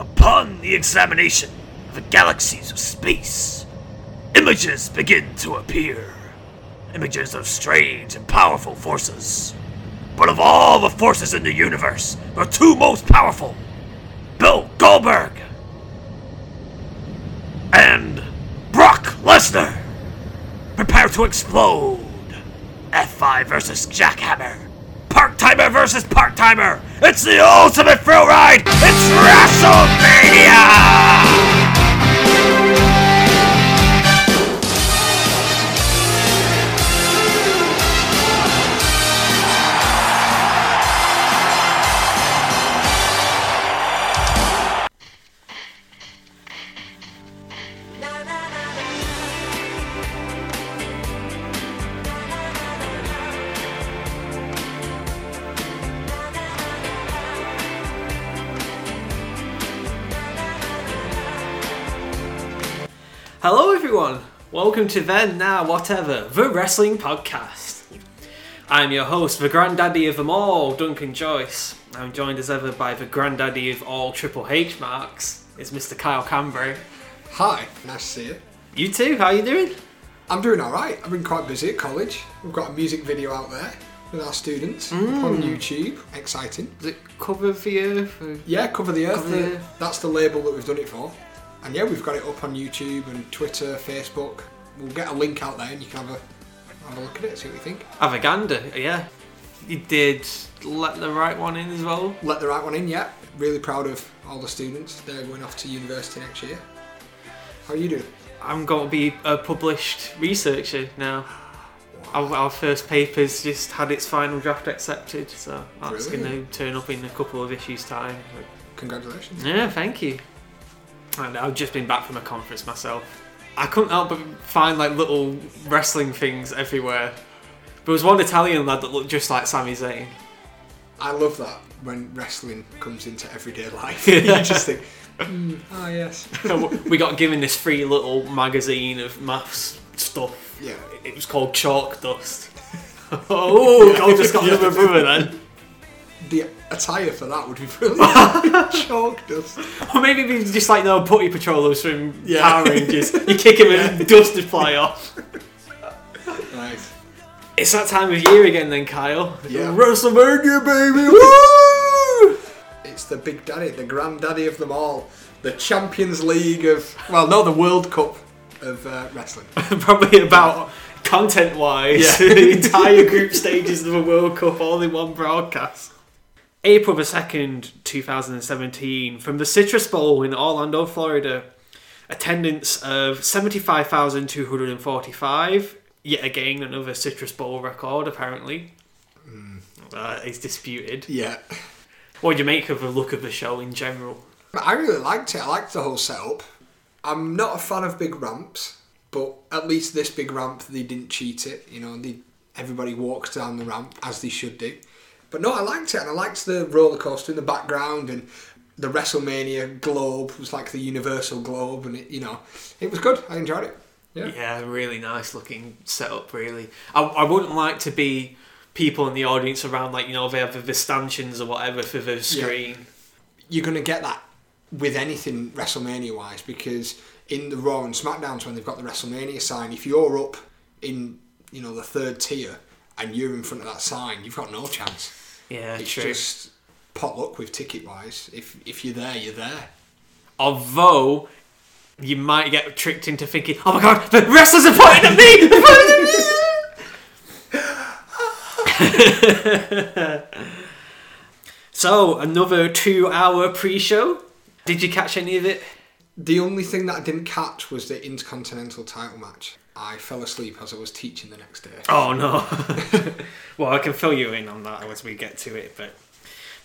Upon the examination of the galaxies of space, images begin to appear. Images of strange and powerful forces. But of all the forces in the universe, the two most powerful Bill Goldberg and Brock Lesnar. Prepare to explode. F5 versus Jackhammer. Timer versus part timer. It's the ultimate thrill ride. It's WrestleMania. Welcome to Then, Now, Whatever, the wrestling podcast. I'm your host, the granddaddy of them all, Duncan Joyce. I'm joined as ever by the granddaddy of all Triple H marks. It's Mr. Kyle Cambry. Hi, nice to see you. You too. How are you doing? I'm doing all right. I've been quite busy at college. We've got a music video out there with our students on mm. YouTube. Exciting. Is it cover for you? For... Yeah, cover the earth. Cover the the- Earth. That's the label that we've done it for. And yeah, we've got it up on YouTube and Twitter, Facebook. We'll get a link out there, and you can have a have a look at it, see what you think. Avaganda, yeah. You did let the right one in as well. Let the right one in. Yeah, really proud of all the students. They're going off to university next year. How are you doing? I'm going to be a published researcher now. Our, our first paper's just had its final draft accepted, so that's going to turn up in a couple of issues' time. Congratulations. Yeah, thank you. And I've just been back from a conference myself. I couldn't help but find like little wrestling things everywhere. There was one Italian lad that looked just like Sami Zayn. I love that when wrestling comes into everyday life. you just think, "Hmm, ah, yes. we got given this free little magazine of maths stuff. Yeah. It was called Chalk Dust. oh, God, just got another brother then. The attire for that would be brilliant. Chalk dust. Or maybe we just like no putty patrollers from Yeah. Power Rangers. You kick him and dust to fly off. Nice. It's that time of year again, then, Kyle. Yeah. WrestleMania, baby! Woo! It's the big daddy, the granddaddy of them all. The Champions League of, well, no, the World Cup of uh, wrestling. Probably about content-wise, Yeah. the entire group stages of the World Cup all in one broadcast. April the second, two thousand and seventeen, from the Citrus Bowl in Orlando, Florida. Attendance of seventy-five thousand two hundred and forty-five. Yet again, another Citrus Bowl record. Apparently, uh, is disputed. Yeah. What do you make of the look of the show in general? I really liked it. I liked the whole setup. I'm not a fan of big ramps, but at least this big ramp, they didn't cheat it. You know, they, everybody walks down the ramp as they should do. But no, I liked it, and I liked the roller coaster in the background, and the WrestleMania globe was like the universal globe, and it, you know, it was good. I enjoyed it. Yeah. Yeah, really nice looking setup. Really, I, I wouldn't like to be people in the audience around, like you know, they have the stanchions or whatever for the screen. You're gonna get that with anything WrestleMania wise because in the Raw and SmackDowns when they've got the WrestleMania sign, if you're up in you know the third tier and you're in front of that sign, you've got no chance. Yeah, It's true. just potluck with ticket wise. If if you're there, you're there. Although you might get tricked into thinking, "Oh my god, the wrestlers are pointing at me!" They're pointing at me! so another two-hour pre-show. Did you catch any of it? The only thing that I didn't catch was the Intercontinental title match. I fell asleep as I was teaching the next day. Oh no. well, I can fill you in on that as we get to it, but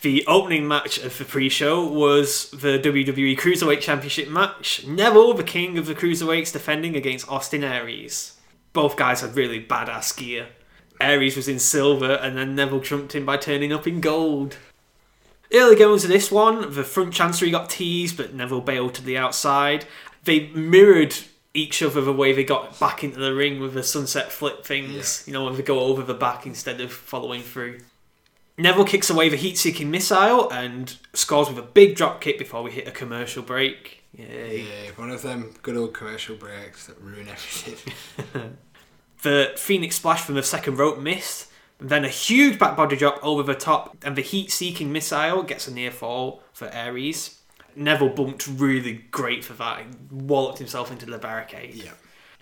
the opening match of the pre-show was the WWE Cruiserweight Championship match. Neville, the king of the cruiserweights, defending against Austin Aries. Both guys had really badass gear. Aries was in silver, and then Neville trumped him by turning up in gold. Early going to this one, the front chancery got teased, but Neville bailed to the outside. They mirrored each other the way they got back into the ring with the sunset flip things. You know, when they go over the back instead of following through. Neville kicks away the heat seeking missile and scores with a big drop kick before we hit a commercial break. Yay. Yeah, one of them good old commercial breaks that ruin everything. The Phoenix splash from the second rope missed. Then a huge back body drop over the top, and the heat seeking missile gets a near fall for Aries. Neville bumped really great for that. He walloped himself into the barricade. yeah.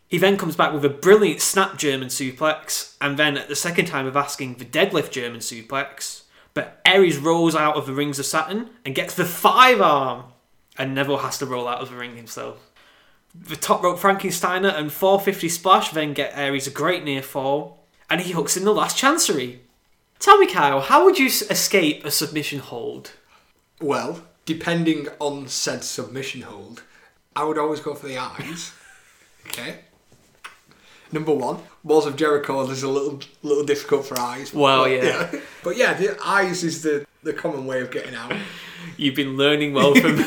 He then comes back with a brilliant snap German suplex, and then at the second time of asking the deadlift German suplex, but Aries rolls out of the rings of Saturn and gets the five arm, and Neville has to roll out of the ring himself. The top rope Frankensteiner and 450 splash then get Aries a great near fall, and he hooks in the last chancery. Tell me, Kyle, how would you escape a submission hold? Well, depending on said submission hold, I would always go for the eyes. okay. Number one, Walls of Jericho is a little little difficult for eyes. Well, but, yeah. But yeah, the eyes is the, the common way of getting out. You've been learning well from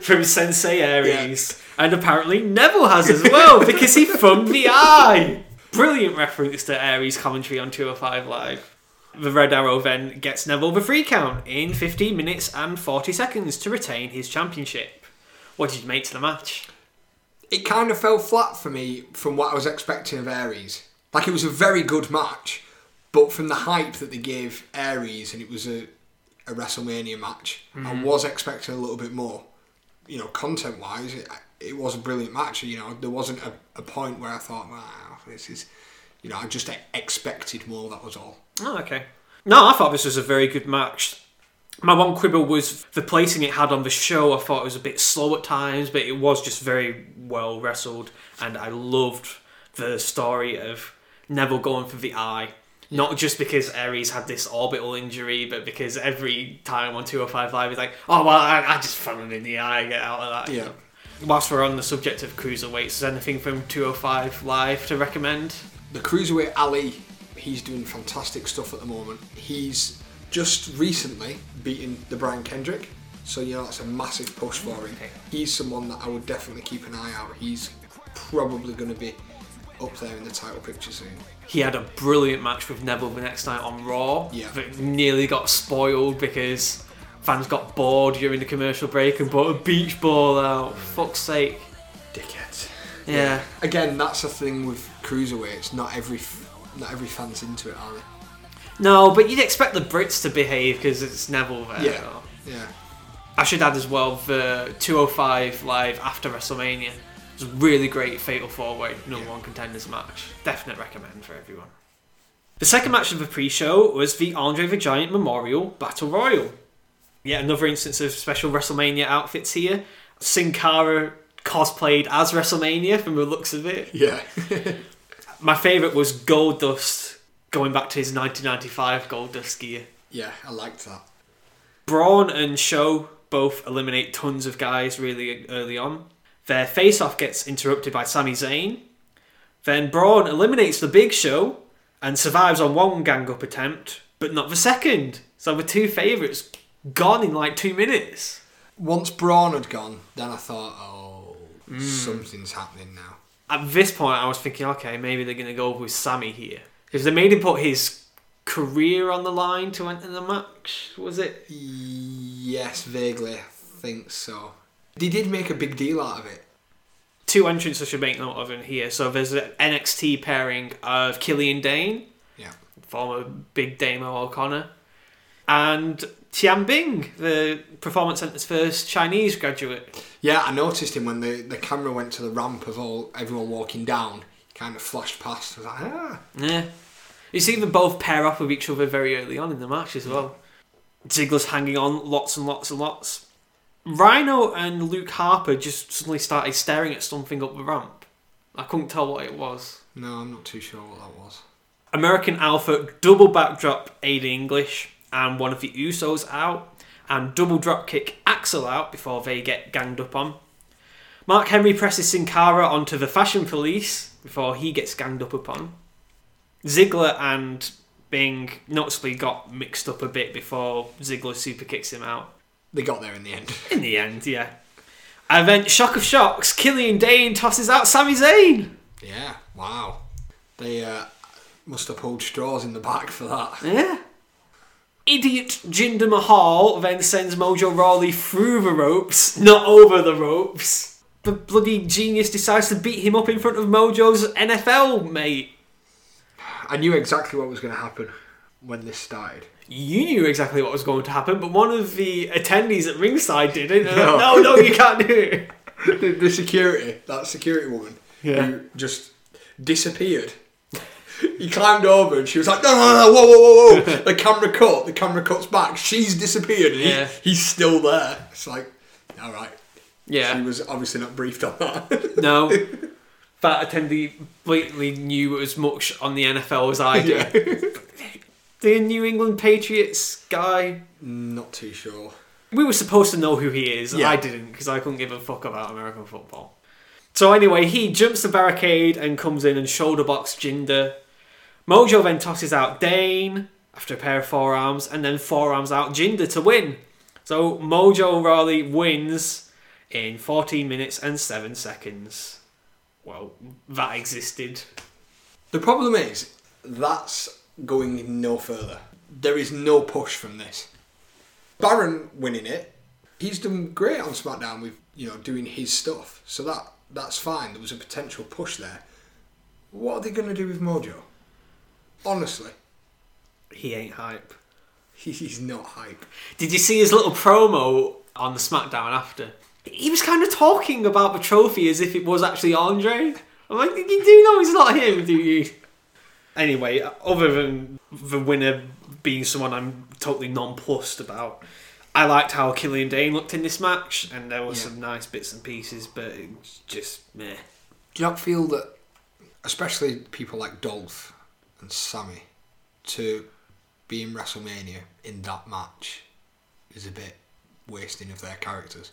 from Sensei Aries, and apparently Neville has as well because he thumbed the eye. Brilliant reference to Aries commentary on 205 Live. The Red Arrow then gets Neville the free count in 15 minutes and 40 seconds to retain his championship. What did you make to the match? It kind of fell flat for me from what I was expecting of Aries. Like it was a very good match, but from the hype that they gave Aries and it was a, a WrestleMania match, I mm-hmm. was expecting a little bit more. You know, content wise, it, it was a brilliant match. You know, there wasn't a, a point where I thought, wow, this is, you know, I just expected more, that was all. Oh, okay. No, I thought this was a very good match. My one quibble was the placing it had on the show. I thought it was a bit slow at times, but it was just very well wrestled, and I loved the story of Neville going for the eye. Not just because Aries had this orbital injury, but because every time on 205 Live, he's like, oh, well, I, I just found him in the eye, get out of that. Yeah. Whilst we're on the subject of cruiserweights, is there anything from 205 Live to recommend? The Cruiserweight Ali, he's doing fantastic stuff at the moment. He's just recently beaten the Brian Kendrick, so you know that's a massive push for him. He's someone that I would definitely keep an eye out. He's probably going to be up there in the title picture soon. He had a brilliant match with Neville the next night on Raw. Yeah. That nearly got spoiled because fans got bored during the commercial break and brought a beach ball out. Fuck's sake. Dickheads. Yeah. Again, that's the thing with cruiserweights. Not every not every fan's into it, are they? No, but you'd expect the Brits to behave because it's Neville there. Yeah. Yeah. I should add as well the 205 live after WrestleMania. It's a really great Fatal Four Way number Yeah. one contenders match. Definite recommend for everyone. The second match of the pre show was the Andre the Giant Memorial Battle Royal. Yet another instance of special WrestleMania outfits here. Sin Cara cosplayed as WrestleMania from the looks of it. Yeah. My favourite was Goldust going back to his 1995 Goldust gear. yeah, I liked that. Braun and Show both eliminate tons of guys really early on. Their face off gets interrupted by Sami Zayn. Then Braun eliminates the Big Show and survives on one gang up attempt, but not the second. So the two favourites gone in like two minutes. Once Braun had gone, then I thought, oh, hmm. something's happening now. At this point, I was thinking, okay, maybe they're going to go with Sami here. Because they made him put his career on the line to enter the match, was it? Yes, vaguely, I think so. They did make a big deal out of it. two entrants I should make note of in here. So there's an NXT pairing of Killian Dain, Yeah. former Big Damo O'Connor, and Tian Bing, the Performance Centre's first Chinese graduate. Yeah, I noticed him when the, the camera went to the ramp of all everyone walking down. Kind of flashed past. I was like, ah. Yeah. You see them both pair up with each other very early on in the match as well. Ziggler's hanging on lots and lots and lots. Rhino and Luke Harper just suddenly started staring at something up the ramp. I couldn't tell what it was. No, I'm not too sure what that was. American Alpha double backdrop Aiden English and one of the Usos out, and double drop kick Axel out before they get ganged up on. Mark Henry presses Sin Cara onto the Fashion Police before he gets ganged up upon. Ziggler and Bing noticeably got mixed up a bit before Ziggler super kicks him out. They got there in the end. In the end, yeah. And then, shock of shocks, Killian Dain tosses out Sami Zayn. Yeah, wow. They uh, must have pulled straws in the back for that. Yeah. Idiot Jinder Mahal then sends Mojo Rawley through the ropes, not over the ropes. The bloody genius decides to beat him up in front of Mojo's NFL mate. I knew exactly what was going to happen when this started. You knew exactly what was going to happen, but one of the attendees at ringside didn't. No. no, no, you can't do it. the, the security, that security woman, Yeah. who just disappeared. He climbed over and she was like, no, no, no, whoa, whoa, whoa, whoa. the camera cut, the camera cuts back. She's disappeared and he- he's still there. It's like, all right. Yeah. She Yeah. was obviously not briefed on that. No. That attendee blatantly knew as much on the NFL as I do. yeah. The New England Patriots guy. Not too sure. We were supposed to know who he is. Yeah. I didn't because I couldn't give a fuck about American football. So anyway, he jumps the barricade and comes in and shoulder blocks Jinder. Mojo then tosses out Dain after a pair of forearms and then forearms out Jinder to win. So Mojo Rawley wins in 14 minutes and 7 seconds. Well, that existed. The problem is, that's going no further. There is no push from this. Baron winning it, he's done great on SmackDown with you know doing his stuff, so that that's fine. There was a potential push there. What are they going to do with Mojo? Honestly, He ain't hype. he's not hype. Did you see his little promo on the SmackDown after? He was kind of talking about the trophy as if it was actually Andre. I'm like, you do know he's not him, do you? Anyway, other than the winner being someone I'm totally nonplussed about, I liked how Killian Dain looked in this match, and there were Yeah. some nice bits and pieces, but it's just meh. Do you not feel that, especially people like Dolph and Sami, to be in WrestleMania in that match is a bit wasting of their characters?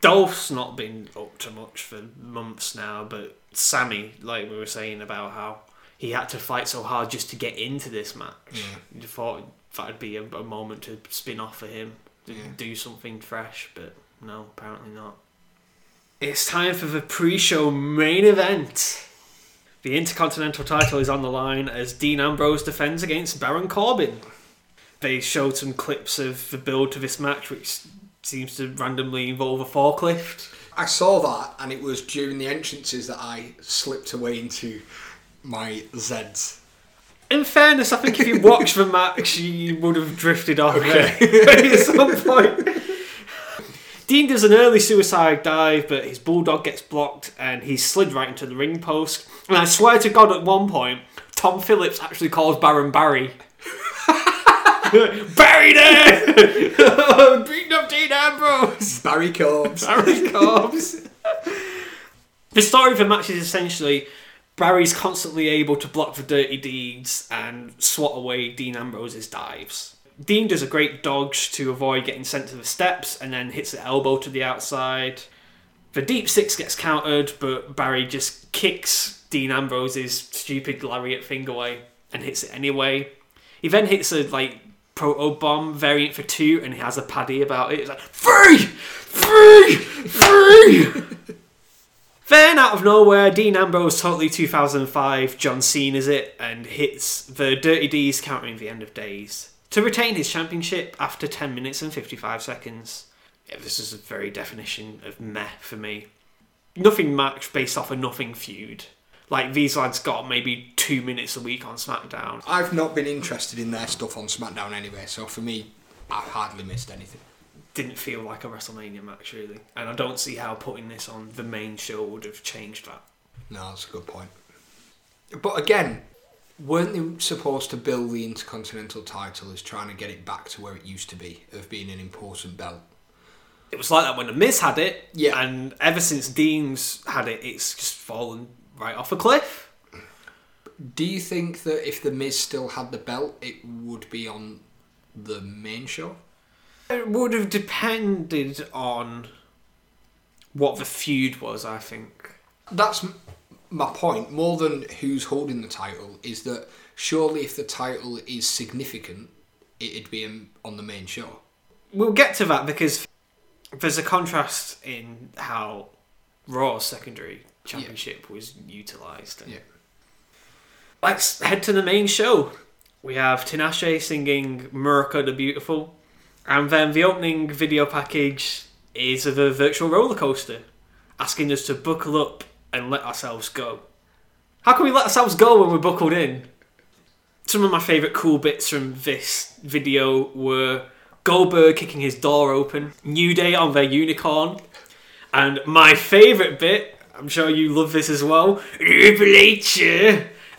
Dolph's not been up to much for months now, but Sami, like we were saying about how he had to fight so hard just to get into this match. Yeah. You thought that'd be a, a moment to spin off for him, to Yeah. do something fresh, but no, apparently not. It's time for the pre-show main event. The Intercontinental title is on the line as Dean Ambrose defends against Baron Corbin. They showed some clips of the build to this match, which seems to randomly involve a forklift. I saw that, and it was during the entrances that I slipped away into my Zeds. In fairness, I think if you watched the match, you would have drifted off Okay. at some point. Dean does an early suicide dive, but his bulldog gets blocked and he's slid right into the ring post. And I swear to God, at one point, Tom Phillips actually calls Baron Barry. Barry there! Beating up Dean Ambrose! Barry Corbs. Barry Corbs. the story of the match is essentially Barry's constantly able to block the dirty deeds and swat away Dean Ambrose's dives. Dean does a great dodge to avoid getting sent to the steps and then hits the elbow to the outside. The deep six gets countered, but Barry just kicks Dean Ambrose's stupid lariat thing away and hits it anyway. He then hits a like proto bomb variant for two, and he has a paddy about it. It's like free, free, free. then out of nowhere, Dean Ambrose totally 2005 John Cena's it and hits the Dirty D's countering the end of days to retain his championship after 10 minutes and 55 seconds. Yeah, this is a very definition of meh for me. Nothing match based off a nothing feud. Like these lads got maybe two minutes a week on SmackDown. I've not been interested in their stuff on SmackDown anyway, so for me, I've hardly missed anything. Didn't feel like a WrestleMania match really, and I don't see how putting this on the main show would have changed that. No, that's a good point. But again, weren't they supposed to build the Intercontinental title as trying to get it back to where it used to be, of being an important belt? It was like that when the Miz had it, Yeah. and ever since Dean's had it, it's just fallen right off a cliff. Do you think that if The Miz still had the belt, it would be on the main show? It would have depended on what the feud was, I think. That's my point. More than who's holding the title, is that surely if the title is significant, it'd be on the main show. We'll get to that because there's a contrast in how Raw's secondary championship was utilised. Yeah. Let's head to the main show. We have Tinashe singing Muraka the Beautiful. And then the opening video package is of a virtual roller coaster, asking us to buckle up and let ourselves go. How can we let ourselves go when we're buckled in? Some of my favourite cool bits from this video were Goldberg kicking his door open, New Day on their unicorn, and my favourite bit, I'm sure you love this as well, Triple H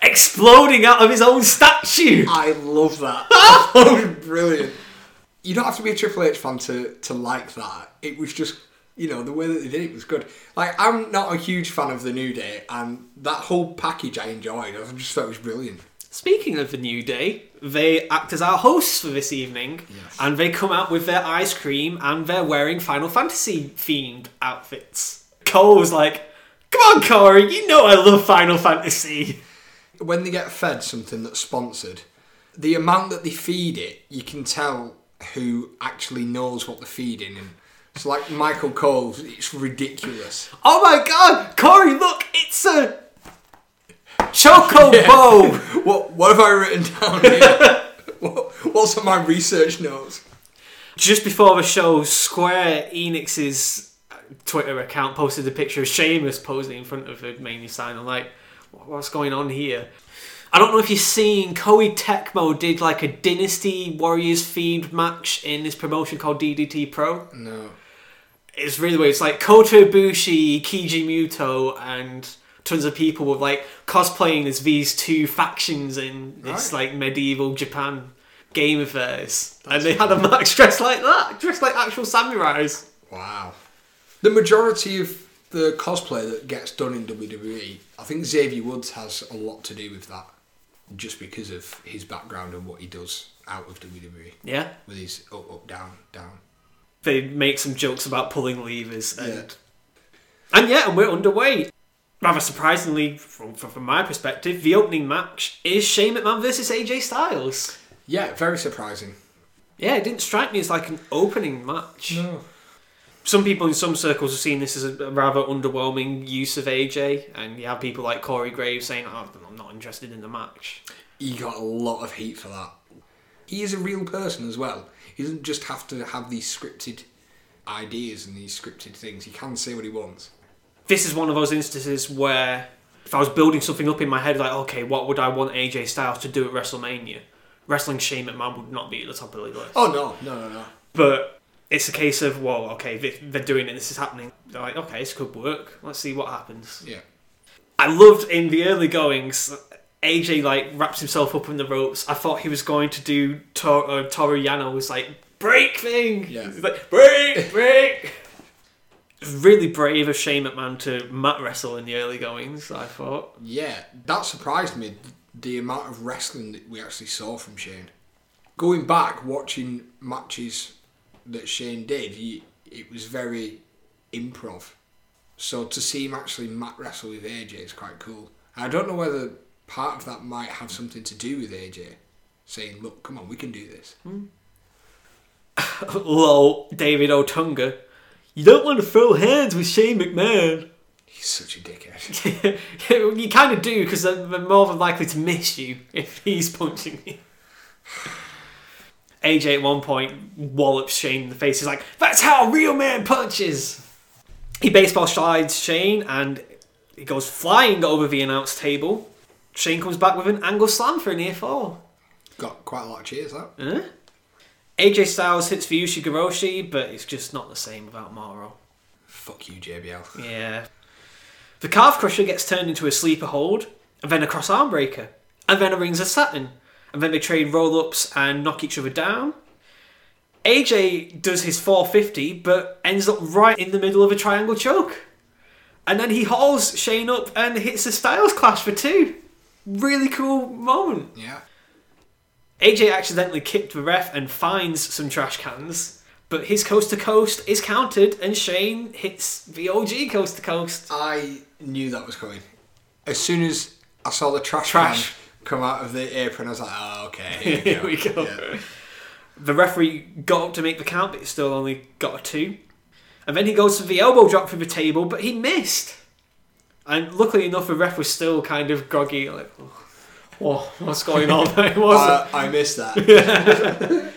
exploding out of his own statue. I love that. that was brilliant. You don't have to be a Triple H fan to, to like that. It was just, you know, the way that they did it was good. Like, I'm not a huge fan of the New Day, and that whole package I enjoyed. I just thought it was brilliant. Speaking of the New Day, they act as our hosts for this evening, Yes. and they come out with their ice cream and they're wearing Final Fantasy themed outfits. Cole was like, Come on, Corey, you know I love Final Fantasy. When they get fed something that's sponsored, the amount that they feed it, you can tell who actually knows what they're feeding. And it's like Michael Cole, it's ridiculous. Oh my god, Corey, look, it's a Chocobo! What, what have I written down here? what, what's on my research notes? Just before the show, Square Enix's Twitter account posted a picture of Sheamus posing in front of a Mania sign. I'm like, what's going on here? I don't know if you've seen Koei Tecmo did like a Dynasty Warriors themed match in this promotion called DDT Pro. No. It's really weird. It's like Kota Ibushi, Keiji Muto, and tons of people were like cosplaying as these two factions in this Right. like medieval Japan game of theirs, and they had a match dressed like that, dressed like actual samurais. Wow. The majority of the cosplay that gets done in WWE, I think Xavier Woods has a lot to do with that, just because of his background and what he does out of WWE Yeah, with his up, up, down, down. They make some jokes about pulling levers, and Yeah. and yeah, and we're underway. Rather surprisingly, from, from, from my perspective, the opening match is Shane McMahon versus AJ Styles. Yeah, very surprising. Yeah, it didn't strike me as like an opening match. Some people in some circles have seen this as a rather underwhelming use of AJ, and you have people like Corey Graves saying, oh, "I'm not interested in the match." He got a lot of heat for that. He is a real person as well. He doesn't just have to have these scripted ideas and these scripted things. He can say what he wants. This is one of those instances where if I was building something up in my head, like, okay, what would I want AJ Styles to do at WrestleMania? Wrestling Shane McMahon would not be at the top of the list. Oh no, no, no, no. But it's a case of, well, okay, they- they're doing it, this is happening. They're like, okay, this could work. Let's see what happens. Yeah. I loved in the early goings. AJ like wraps himself up in the ropes. I thought he was going to do Tor- uh, Toru Yano's like break thing. Yeah. He's like break, break. Really brave of Shane McMahon to mat wrestle in the early goings. I thought. Yeah, that surprised me. The amount of wrestling that we actually saw from Shane. Going back, watching matches that Shane did, he, it was very improv. So to see him actually mat wrestle with AJ is quite cool. I don't know whether part of that might have something to do with AJ saying, "Look, come on, we can do this." Hmm. Lol, David Otunga. You don't want to throw hands with Shane McMahon. He's such a dickhead. you kind of do because they're they're more than likely to miss you if he's punching you. AJ at one point wallops Shane in the face. He's like, "That's how a real man punches." He baseball slides Shane and he goes flying over the announce table. Shane comes back with an angle slam for a near fall. Got quite a lot of cheers. That. Huh? AJ Styles hits for Goroshi, but it's just not the same without Mauro. Fuck you, JBL. Yeah. The calf crusher gets turned into a sleeper hold, and then a cross arm breaker, and then a rings of Saturn, and then they trade roll ups and knock each other down. AJ does his 450, but ends up right in the middle of a triangle choke. And then he hauls Shane up and hits a Styles clash for two. Really cool moment. Yeah. AJ accidentally kicked the ref and finds some trash cans, but his coast to coast is counted, and Shane hits the OG coast to coast. I knew that was coming. As soon as I saw the trash, Trash. can come out of the apron, I was like, oh, okay. Here we go. Yeah. The referee got up to make the count, but he still only got a two. And then he goes for the elbow drop through the table, but he missed. And luckily enough, the ref was still kind of groggy. Like, "Oh, What, what's going on? Uh, I missed that.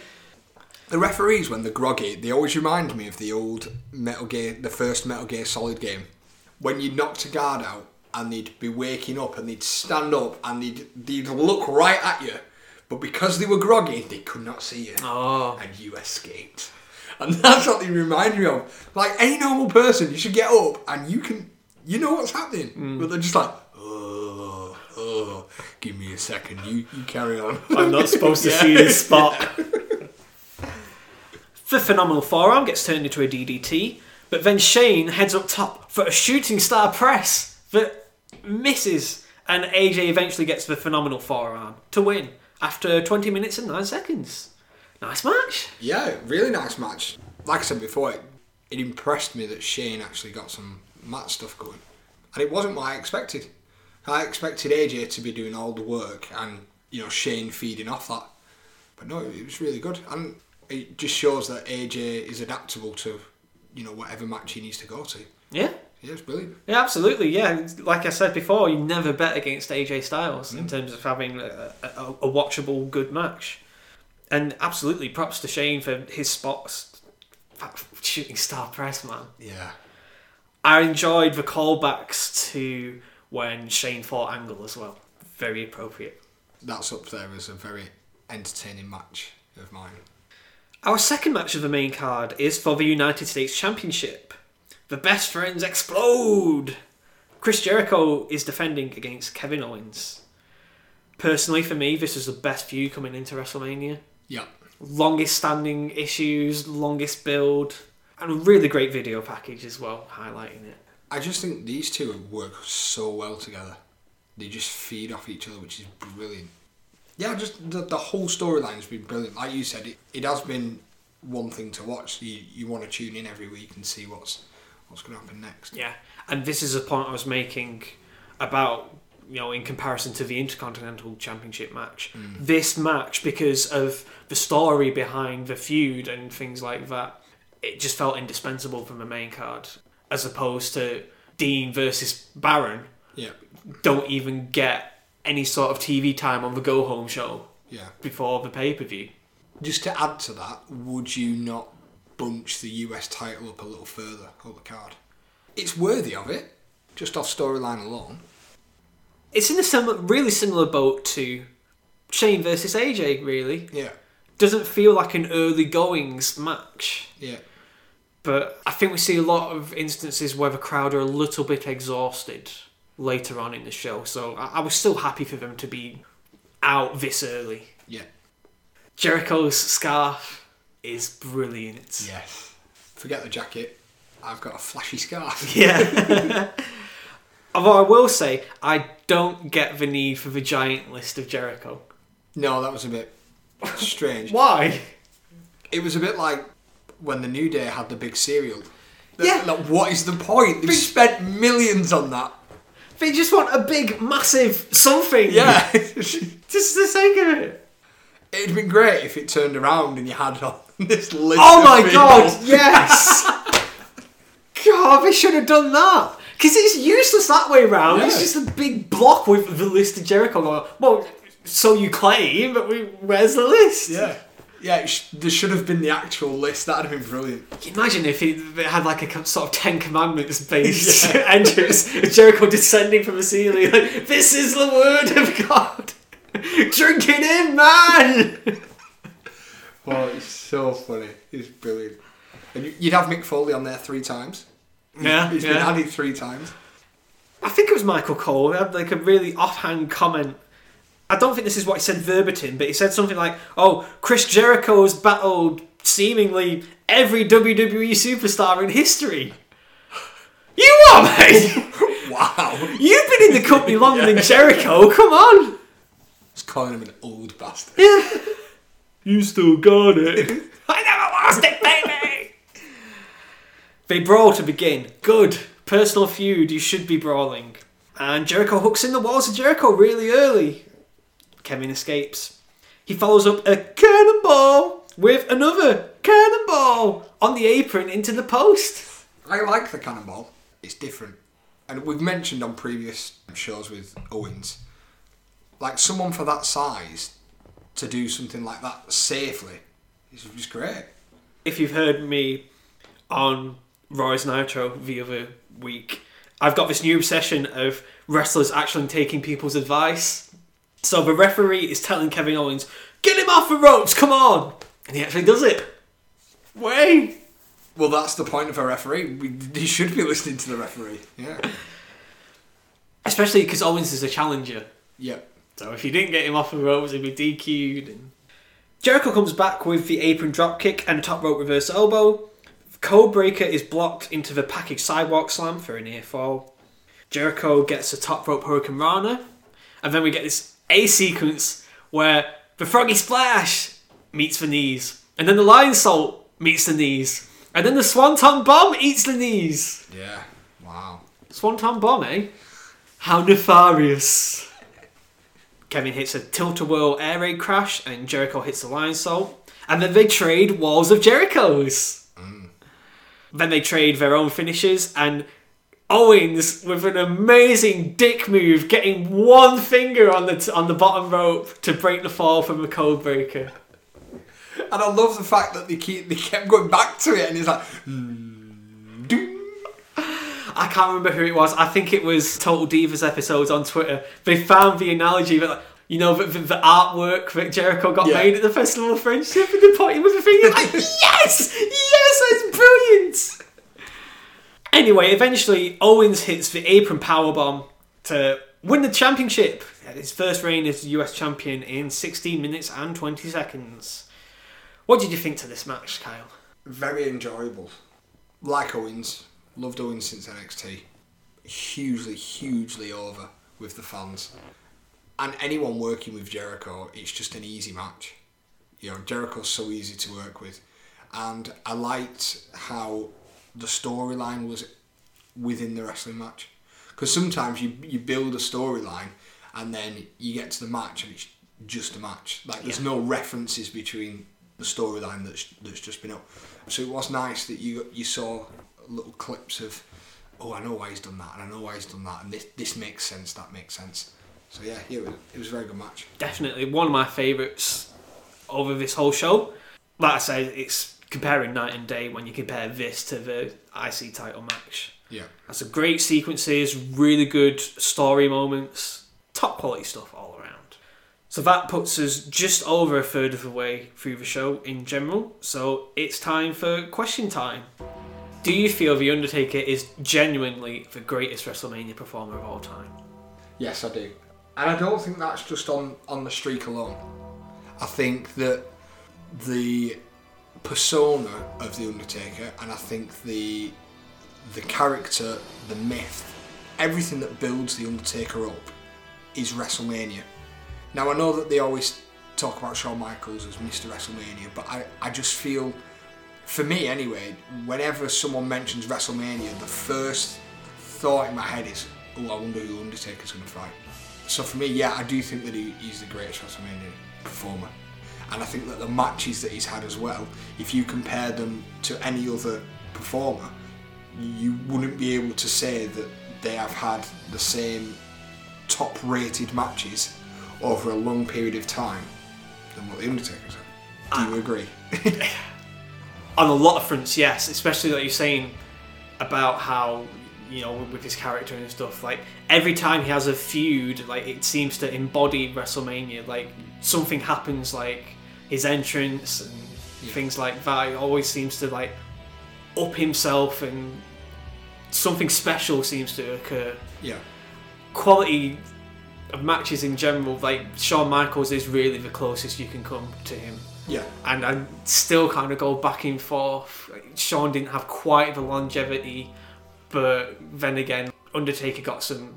the referees, when they're groggy, they always remind me of the old Metal Gear, the first Metal Gear Solid game. When you knocked a guard out and they'd be waking up and they'd stand up and they'd, they'd look right at you, but because they were groggy, they could not see you. Oh. And you escaped. And that's what they remind me of. Like any normal person, you should get up and you can, you know what's happening. Hmm. But they're just like, oh, oh, give me a second. You, you carry on. I'm not supposed to Yeah. see this spot. The phenomenal forearm gets turned into a DDT, but then Shane heads up top for a shooting star press that misses, and AJ eventually gets the phenomenal forearm to win after 20 minutes and 9 seconds. Nice match. Yeah, really nice match. Like I said before, it, it impressed me that Shane actually got some mat stuff going. And it wasn't what I expected. I expected AJ to be doing all the work and, you know, Shane feeding off that. But no, it was really good. And it just shows that AJ is adaptable to, you know, whatever match he needs to go to. Yeah. Yeah, it's brilliant. Yeah, absolutely. Yeah, like I said before, you never bet against AJ Styles in mm. terms of having a, a, a watchable good match. And absolutely, props to Shane for his spots. Shooting star press, man. Yeah. I enjoyed the callbacks to when Shane fought Angle as well. Very appropriate. That's up there as a very entertaining match of mine. Our second match of the main card is for the United States Championship. The best friends explode! Chris Jericho is defending against Kevin Owens. Personally, for me, this is the best feud coming into WrestleMania. Yeah. Longest standing issues, longest build, and a really great video package as well, highlighting it. I just think these two work so well together. They just feed off each other, which is brilliant. Yeah, just the, the whole storyline has been brilliant. Like you said, it, it has been one thing to watch. You you want to tune in every week and see what's what's going to happen next. Yeah, and this is a point I was making about you know in comparison to the Intercontinental Championship match. Mm. This match, because of the story behind the feud and things like that, it just felt indispensable from the main card, as opposed to Dean versus Baron. Yeah, Don't even get any sort of TV time on the Go Home show yeah. before the pay per view. Just to add to that, would you not bunch the US title up a little further up the card? It's worthy of it, just off storyline alone. It's in a similar, really similar boat to Shane versus AJ. Really, Yeah, doesn't feel like an early goings match. yeah. But I think we see a lot of instances where the crowd are a little bit exhausted later on in the show. So I, I was still happy for them to be out this early. Yeah. Jericho's scarf is brilliant. Yes. Forget the jacket. I've got a flashy scarf. Yeah. Although I will say, I don't get the need for the giant list of Jericho. No, that was a bit strange. Why? It was a bit like when the New Day had the big cereal. Yeah. Like, what is the point? They've spent millions on that. They just want a big, massive something. Yeah. Just the sake of it. It'd been great if it turned around and you had on this list. Oh my people. god, yes! God, they should have done that. Because it's useless that way round. It's just a big block with the list of Jericho well, so you claim, but we, where's the list? Yeah. Yeah, sh- there should have been the actual list. That'd have been brilliant. Can you Imagine if it, had like a sort of Ten Commandments based entrance, Jericho descending from the ceiling, like, this is the word of God. Drink it in, man! Oh, it's so funny. It's brilliant. And you- you'd have Mick Foley on there three times. Yeah, He's been added three times. I think it was Michael Cole. He had like a really offhand comment. I don't think this is what he said verbatim, but he said something like, "Oh, Chris Jericho's battled seemingly every WWE superstar in history." You are, mate. Wow. You've been in the company longer than Jericho. Come on. It's calling him an old bastard. You still got it. I never lost it, baby. They brawl to begin. Good. Personal feud, you should be brawling. And Jericho hooks in the walls of Jericho really early. Kevin escapes. He follows up a cannonball with another cannonball on the apron into the post. I like the cannonball. It's different. And we've mentioned on previous shows with Owens, Like someone for that size to do something like that safely is just great. If you've heard me on Roy's Nitro the other week, I've got this new obsession of wrestlers actually taking people's advice. So the referee is telling Kevin Owens, "Get him off the ropes, come on!" And he actually does it. Way. Well, that's the point of a referee. We, you should be listening to the referee. Yeah. Especially because Owens is a challenger. Yep. So if you didn't get him off the ropes, he'd be DQ'd. And... Jericho comes back with the apron dropkick and a top rope reverse elbow. Codebreaker is blocked into the package sidewalk slam for a near fall. Jericho gets a top rope hurricanrana. And then we get this A sequence where the Froggy Splash meets the knees. And then the Lionsault meets the knees. And then the Swanton Bomb eats the knees. Yeah. Wow. Swanton Bomb, eh? How nefarious. Kevin hits a tilt-a-whirl air raid crash, and Jericho hits the Lionsault. And then they trade Walls of Jericho's. Then they trade their own finishes, and Owens with an amazing dick move, getting one finger on the t- on the bottom rope to break the fall from the code breaker. And I love the fact that they keep they kept going back to it, and it's like, mm, ding. I can't remember who it was. I think it was Total Divas episodes on Twitter. They found the analogy that, like, you know, the, the, the artwork that Jericho got Yeah. made at the Festival of Friendship, and they pointing with a finger. Like, yes, yes, that's brilliant. Anyway, eventually Owens hits the apron powerbomb to win the championship. His first reign as US champion in 16 minutes and 20 seconds. What did you think to this match, Kyle? very enjoyable. Like Owens, loved Owens since NXT. Hugely, hugely over with the fans. And anyone working with Jericho, it's just an easy match. You know, Jericho's so easy to work with. And I liked how the storyline was within the wrestling match. Because sometimes you, you build a storyline and then you get to the match and it's just a match. Like there's Yeah. no references between the storyline that's that's just been up. So it was nice that you you saw little clips of, oh, I know why he's done that, and I know why he's done that, and this this makes sense, that makes sense. So yeah, yeah, it was, it was a very good match. definitely one of my favourites over this whole show. Like I said, it's comparing night and day when you compare this to the IC title match. Yeah, That's a great sequences, really good story moments, top quality stuff all around. So that puts us just over a third of the way through the show in general. So it's time for question time. Do you feel The Undertaker is genuinely the greatest WrestleMania performer of all time? yes, I do, and I don't think that's just on on the streak alone. I think that the persona of the Undertaker, and I think the the character, the myth, everything that builds the Undertaker up is WrestleMania. Now I know that they always talk about Shawn Michaels as Mr. WrestleMania, but I, I just feel, for me anyway, whenever someone mentions WrestleMania, the first thought in my head is, oh, I wonder who Undertaker's going to fight. So for me, yeah, I do think that he, he's the greatest WrestleMania performer. And I think that the matches that he's had as well, if you compare them to any other performer, you wouldn't be able to say that they have had the same top rated matches over a long period of time than what The Undertaker's had. Do you ah. agree? on a lot of fronts, yes. Especially like you're saying about how you know with his character and stuff. Like every time he has a feud, like it seems to embody WrestleMania. Like something happens, like his entrance and things like that. It always seems to like up himself and something special seems to occur. yeah. Quality of matches in general, like Shawn Michaels is really the closest you can come to him Yeah. and I still kind of go back and forth. Shawn didn't have quite the longevity, but then again, Undertaker got some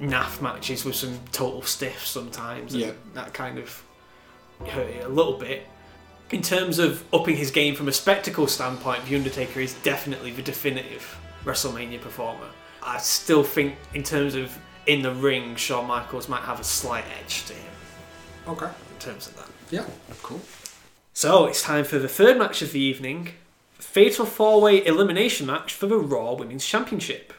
naff matches with some total stiffs sometimes. and Yeah. that kind of hurt it a little bit. In terms of upping his game from a spectacle standpoint, The Undertaker is definitely the definitive WrestleMania performer. I still think, in terms of in the ring, Shawn Michaels might have a slight edge to him Okay. in terms of that. Yeah. Cool. So it's time for the third match of the evening Fatal four way elimination match for the Raw Women's Championship.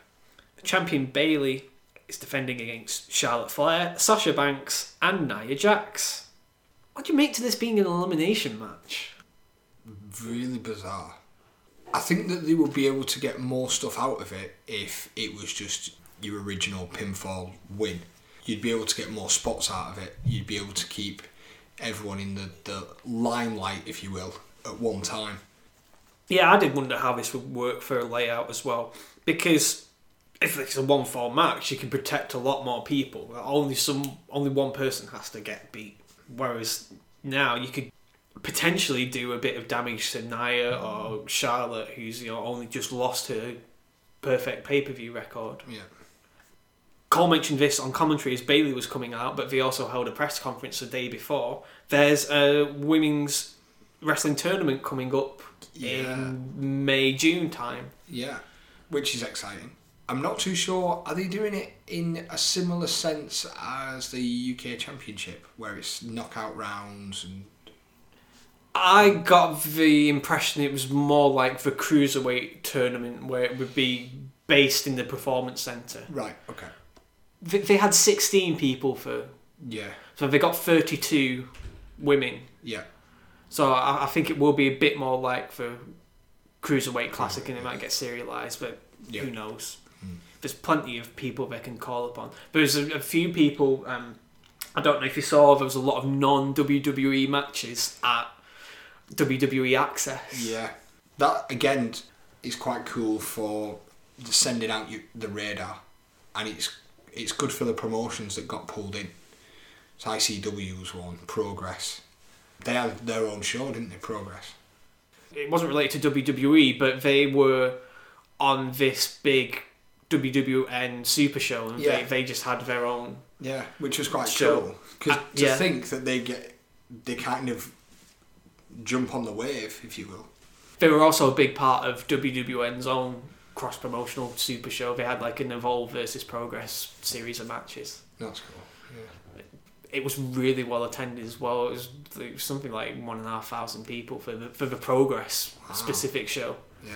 The champion Bayley is defending against Charlotte Flair, Sasha Banks, and Nia Jax. What do you make to this being an elimination match? Really bizarre. I think that they would be able to get more stuff out of it if it was just your original pinfall win. You'd be able to get more spots out of it. You'd be able to keep everyone in the, the limelight, if you will, at one time. Yeah, I did wonder how this would work for a layout as well. Because if it's a one fall match, you can protect a lot more people. Only some only one person has to get beat. Whereas now you could potentially do a bit of damage to Nia or Charlotte, who's you know only just lost her perfect pay per view record. Yeah. Cole mentioned this on commentary as Bayley was coming out, but they also held a press conference the day before. There's a women's wrestling tournament coming up Yeah. in May June time. Yeah. Which is exciting. I'm not too sure. Are they doing it in a similar sense as the UK Championship, where it's knockout rounds and I got the impression it was more like the cruiserweight tournament where it would be based in the performance centre. right? Okay. They, they had 16 people for, Yeah. so they got 32 women. Yeah. So I, I think it will be a bit more like the cruiserweight classic, and it might get serialised, but Yeah. who knows? There's plenty of people they can call upon. There's a, a few people. Um, I don't know if you saw. There was a lot of non WWE matches at WWE Axxess. Yeah, that again is quite cool for sending out you, the radar, and it's it's good for the promotions that got pulled in. So ICW was one, Progress. They had their own show, didn't they? Progress. It wasn't related to WWE, but they were on this big WWN Super Show, and Yeah. they, they just had their own. Yeah, which was quite Show. cool because Uh, to yeah. think that they get they kind of jump on the wave, if you will. They were also a big part of WWN's own cross promotional Super Show. They had like an Evolve versus Progress series of matches. That's cool. Yeah. It was really well attended as well. It was, it was something like one and a half thousand people for the for the Progress Wow. specific show. Yeah.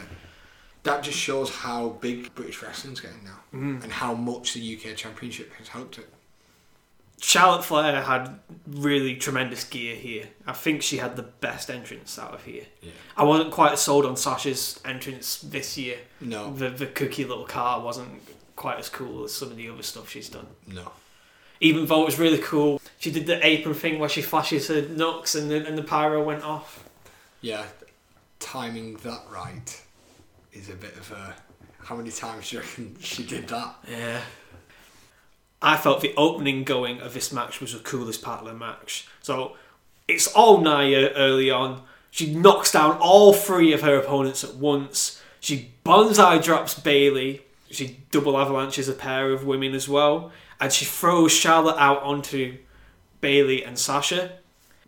That just shows how big British wrestling's getting now, mm-hmm. and how much the UK Championship has helped it. Charlotte Flair had really tremendous gear here. I think she had the best entrance out of here. Yeah. I wasn't quite sold on Sasha's entrance this year. No, The the cookie little car wasn't quite as cool as some of the other stuff she's done. no. Even though it was really cool, she did the apron thing where she flashes her knucks and the, and the pyro went off. Yeah, timing that right is a bit of a. How many times reckon she did that? Yeah. I felt the opening going of this match was the coolest part of the match. So it's all Nia early on. She knocks down all three of her opponents at once. She bonsai drops Bayley. She double avalanches a pair of women as well. And she throws Charlotte out onto Bayley and Sasha.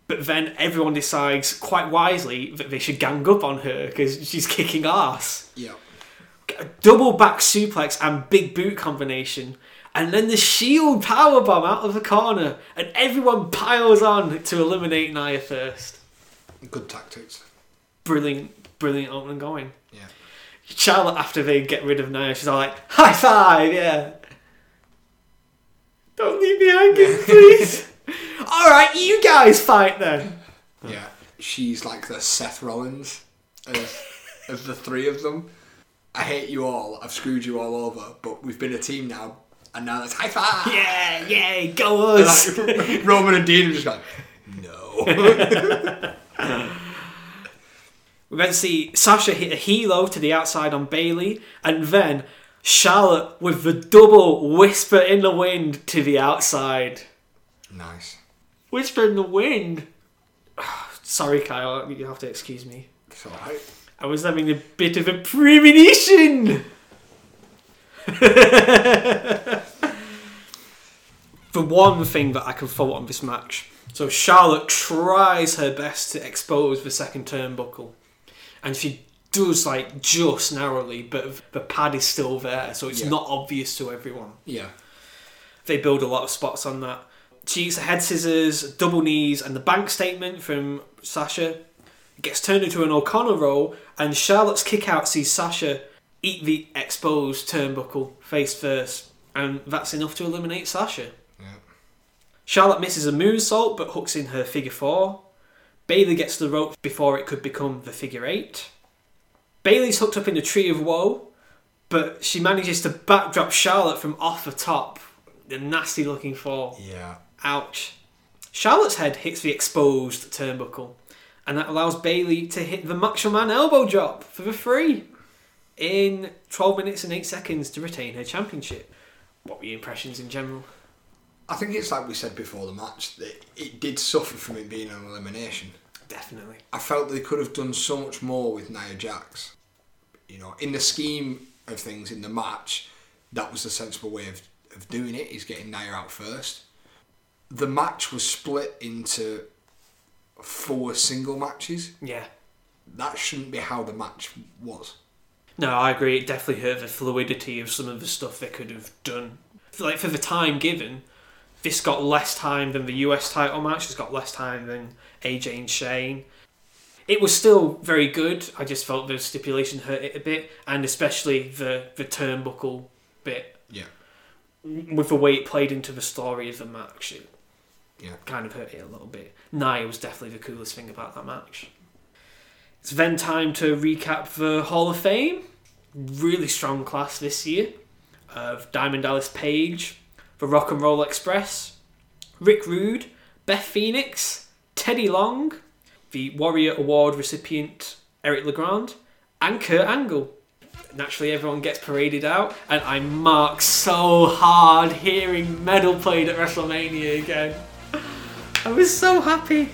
But then everyone decides quite wisely that they should gang up on her because she's kicking ass Yeah. a double back suplex and big boot combination, and then the shield powerbomb out of the corner, and everyone piles on to eliminate Nia first. Good tactics. Brilliant, brilliant opening going. Yeah. Charlotte, after they get rid of Nia, she's all like, high five, yeah. Don't leave me hanging, please. All right, you guys fight then. Yeah. She's like the Seth Rollins of, of the three of them. I hate you all. I've screwed you all over, but we've been a team now, and now it's high five. Yeah, yeah, go us. Like, Roman and Dean are just like, no. We're going to see Sasha hit a helo to the outside on Bayley, and then Charlotte with the double whisper in the wind to the outside. nice. Whisper in the wind. Sorry, Kyle, you have to excuse me. It's alright. I was having a bit of a premonition. the one thing that I can fault on this match. So Charlotte tries her best to expose the second turnbuckle, and she does like just narrowly, but the pad is still there, so it's Yeah. not obvious to everyone. Yeah. They build a lot of spots on that. She eats head scissors, double knees, and the bank statement from Sasha. It gets turned into an O'Connor roll, and Charlotte's kick out sees Sasha eat the exposed turnbuckle face first. and that's enough to eliminate Sasha. Yeah. Charlotte misses a moonsault but hooks in her figure four. Bayley gets the rope before it could become the figure eight. Bayley's hooked up in the tree of woe, but she manages to backdrop Charlotte from off the top. The nasty looking fall. Yeah. Ouch. Charlotte's head hits the exposed turnbuckle, and that allows Bayley to hit the Macho Man elbow drop for the free in 12 minutes and 8 seconds to retain her championship. What were your impressions in general? I think it's like we said before the match that it did suffer from it being an elimination. Definitely. I felt they could have done so much more with Nia Jax. You know, in the scheme of things in the match, that was the sensible way of, of doing it, is getting Nia out first. The match was split into four single matches. Yeah. That shouldn't be how the match was. No, I agree. It definitely hurt the fluidity of some of the stuff they could have done. Like, for the time given, this got less time than the US title match. It's got less time than AJ and Shane. It was still very good. I just felt the stipulation hurt it a bit, and especially the the turnbuckle bit Yeah. with the way it played into the story of the match. It Yeah. kind of hurt it a little bit. Nia was definitely the coolest thing about that match. It's then time to recap the Hall of Fame. Really strong class this year of Diamond Dallas Page, the Rock and Roll Express, Rick Rude, Beth Phoenix, Teddy Long, the Warrior Award recipient Eric LeGrand, and Kurt Angle. Naturally, everyone gets paraded out, and I mark so hard hearing medal played at WrestleMania again. I was so happy.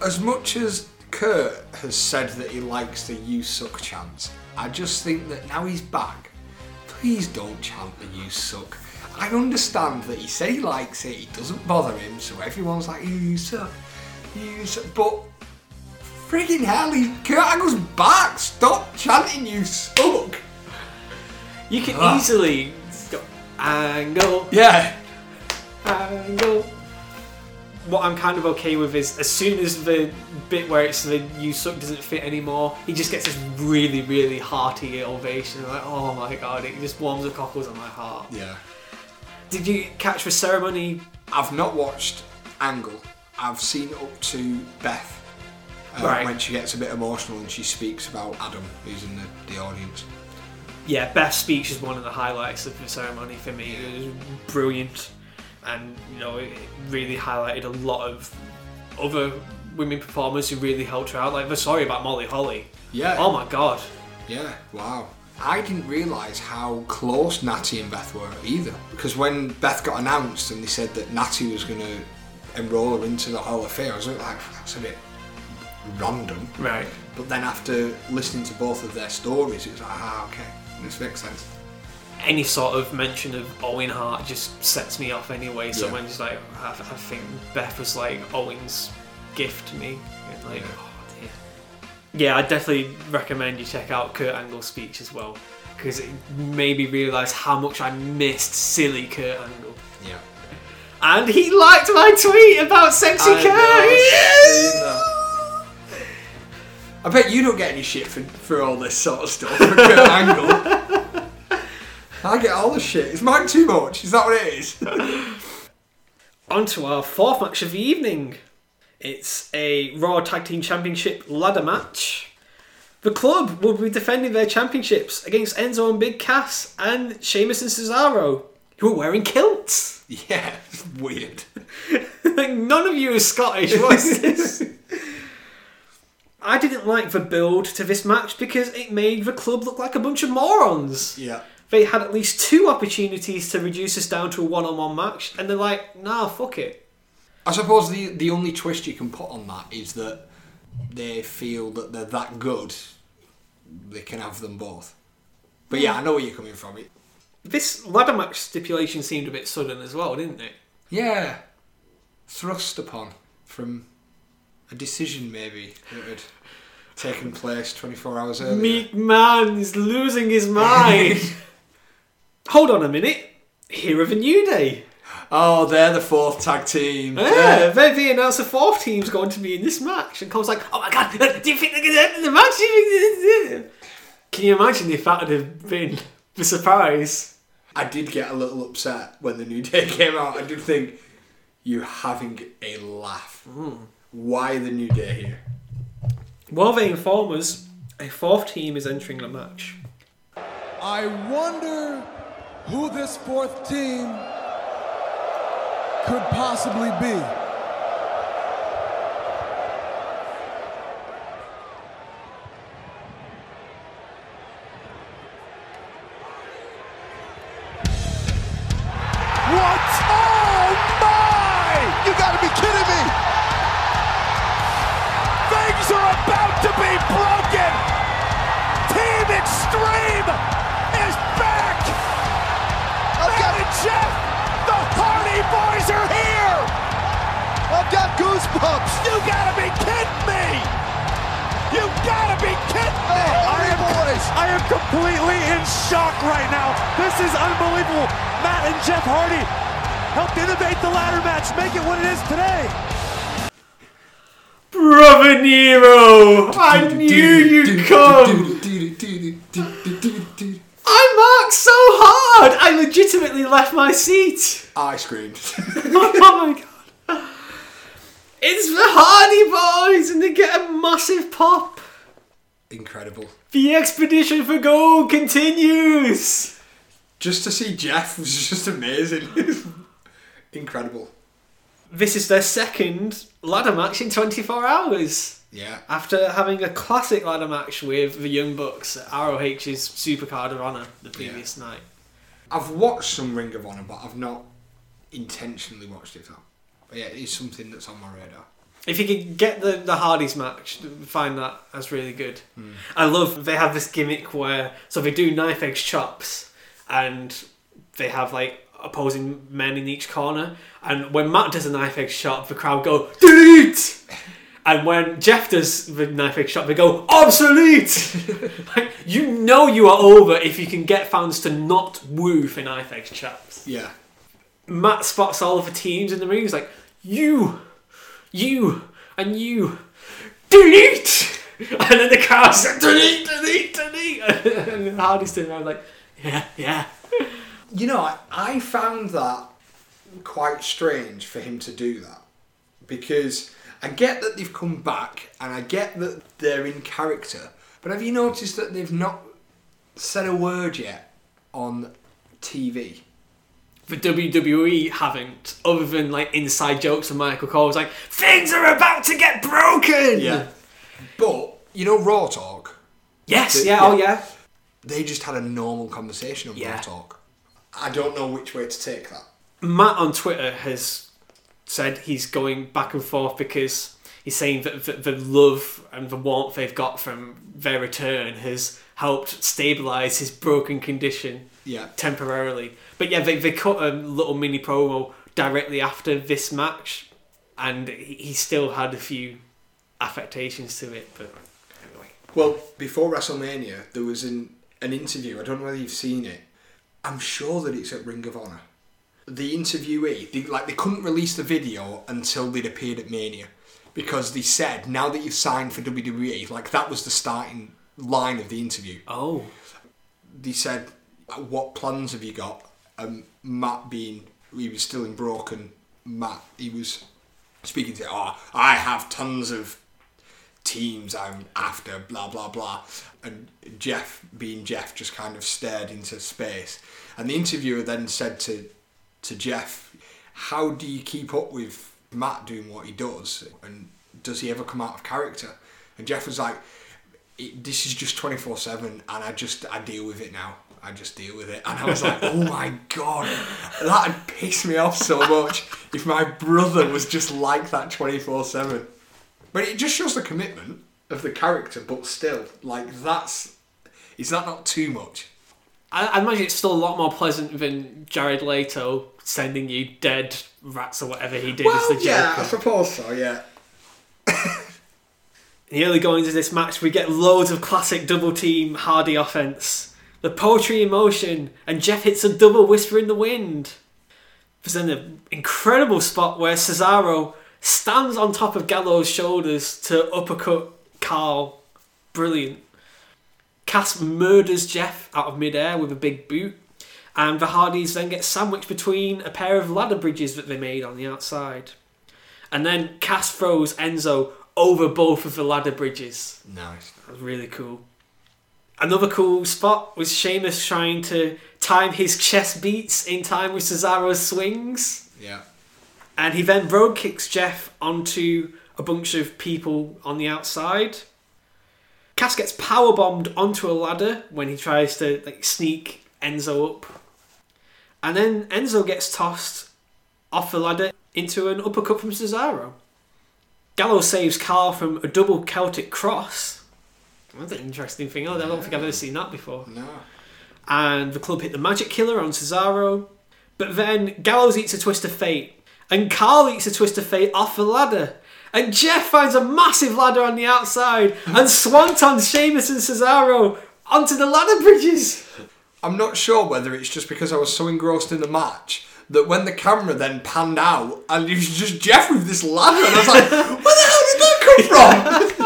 As much as Kurt has said that he likes the "You Suck" chant, I just think that now he's back, please don't chant the "You Suck." I understand that he said he likes it, it doesn't bother him, so everyone's like, "You suck, you suck," but friggin' hell, he, Kurt Angle's back. Stop chanting "You suck." You can Ah. easily go angle, Yeah, angle. What I'm kind of okay with is as soon as the bit where it's the you suck doesn't fit anymore, he just gets this really, really hearty ovation. Like, oh my god, it just warms the cockles on my heart. yeah. Did you catch the ceremony? I've not watched Angle. I've seen up to Beth uh, Right. when she gets a bit emotional and she speaks about Adam, who's in the, the audience. Yeah, Beth's speech is one of the highlights of the ceremony for me. It was brilliant, and you know, it really highlighted a lot of other women performers who really helped her out. Like the story about Molly Holly. Yeah. Oh my god. Yeah, wow. I didn't realise how close Natty and Beth were either. Because when Beth got announced and they said that Natty was going to enrol her into the Hall of Fame, I was like, that's a bit random. Right. But then after listening to both of their stories, it was like, ah, okay, this makes sense. Any sort of mention of Owen Hart just sets me off anyway. So Yeah. when it's like, I, I think Beth was like Owen's gift to me. And like, oh dear. Yeah, I definitely recommend you check out Kurt Angle's speech as well. Because it made me realise how much I missed silly Kurt Angle. Yeah. And he liked my tweet about sexy I Kurt. know, I've seen that. I bet you don't get any shit for, for all this sort of stuff. For Kurt Angle. I get all the shit. Is mine too much? Is that what it is? On to our fourth match of the evening. It's a Raw Tag Team Championship ladder match. The club will be defending their championships against Enzo and Big Cass and Sheamus and Cesaro, who are wearing kilts. yeah, weird. like none of you is Scottish. What's this? I didn't like the build to this match because it made the club look like a bunch of morons. Yeah. They had at least two opportunities to reduce us down to a one-on-one match, and they're like, "Nah, fuck it." I suppose the the only twist you can put on that is that they feel that they're that good, they can have them both. But yeah, I know where you're coming from. It, This ladder match stipulation seemed a bit sudden as well, didn't it? yeah, thrust upon from a decision maybe that had taken place 24 hours earlier. Meek Man is losing his mind. Hold on a minute. Here are the New Day. Oh, they're the fourth tag team. Yeah, they they announced a fourth team's going to be in this match, and Cole's like, "Oh my god, do you think they're going to end the match?" Do you think this is it?" Can you imagine if that would have been the surprise? I did get a little upset when the New Day came out. I did think, you're having a laugh. Hmm. Why the New Day here? While they inform us, a fourth team is entering the match. I wonder who this fourth team could possibly be. The expedition for gold continues! Just to see Jeff was just amazing. Incredible. This is their second ladder match in 24 hours. Yeah. After having a classic ladder match with the Young Bucks at ROH's Supercard of Honor the previous night. I've watched some Ring of Honor, but I've not intentionally watched it. But yeah, it is something that's on my radar. If you could get the, the Hardys match, find that that's really good. I love they have this gimmick where so they do knife edge chops and they have like opposing men in each corner. And when Matt does a knife edge chop, the crowd go delete. And when Jeff does the knife edge chop, they go obsolete. like, you know you are over if you can get fans to not woo for knife edge chops. Yeah. Matt spots all of the teams in the ring. He's like, you, you, and you, delete! And then the crowd's like, delete, delete, delete! And Hardy's turning around like, yeah, yeah. You know, I, I found that quite strange for him to do that because I get that they've come back and I get that they're in character, but have you noticed that they've not said a word yet on TV? The WWE haven't, other than like inside jokes from Michael Cole. was like, things are about to get broken! Yeah, but, you know, Raw Talk, Yes, yeah, oh yeah. they just had a normal conversation on Yeah. Raw Talk. I don't know which way to take that. Matt on Twitter has said he's going back and forth because he's saying that the, the love and the warmth they've got from their return has helped stabilize his broken condition Yeah. temporarily. But yeah, they, they cut a little mini promo directly after this match, and he still had a few affectations to it. But anyway, Well, before WrestleMania, there was an, an interview. I don't know whether you've seen it. I'm sure that it's at Ring of Honor. The interviewee, they, like, they couldn't release the video until they'd appeared at Mania because they said now that you've signed for WWE, like that was the starting line of the interview. oh, They said, "What plans have you got?" And Matt, being he was still in broken, Matt, he was speaking to, "Oh, I have tons of teams I'm after, blah blah blah. And Jeff, being Jeff, just kind of stared into space. And the interviewer then said to to Jeff, "How do you keep up with Matt doing what he does? And does he ever come out of character?" And Jeff was like, "This is just twenty four seven, and I just I deal with it now." I just deal with it, and I was like, "Oh my god, that would piss me off so much if my brother was just like that twenty four 7 but it just shows the commitment of the character, but still, like that's is that not too much? I, I imagine it's still a lot more pleasant than Jared Leto sending you dead rats or whatever he did as the Joker. Yeah, I suppose so. Yeah, In the early goings of this match, we get loads of classic double team Hardy offense. The poetry in motion, and Jeff hits a double whisper in the wind. There's then an incredible spot where Cesaro stands on top of Gallows' shoulders to uppercut Karl. Brilliant. Cass murders Jeff out of midair with a big boot, And the Hardys then get sandwiched between a pair of ladder bridges that they made on the outside. And then Cass throws Enzo over both of the ladder bridges. Nice. That was really cool. Another cool spot was Sheamus trying to time his chest beats in time with Cesaro's swings. Yeah. And he then brogue kicks Jeff onto a bunch of people on the outside. Cass gets power bombed onto a ladder when he tries to like sneak Enzo up. And then Enzo gets tossed off the ladder into an uppercut from Cesaro. Gallows saves Karl from a double Celtic cross. That's an interesting thing. I don't think I've ever seen that before No. and the club hit the Magic Killer on Cesaro. But then Gallows eats a twist of fate, and Karl eats a twist of fate off the ladder. And Jeff finds a massive ladder on the outside and swantons Sheamus and Cesaro onto the ladder bridges. I'm not sure whether it's just because I was so engrossed in the match that when the camera then panned out and it was just Jeff with this ladder, and I was like, where the hell did that come from?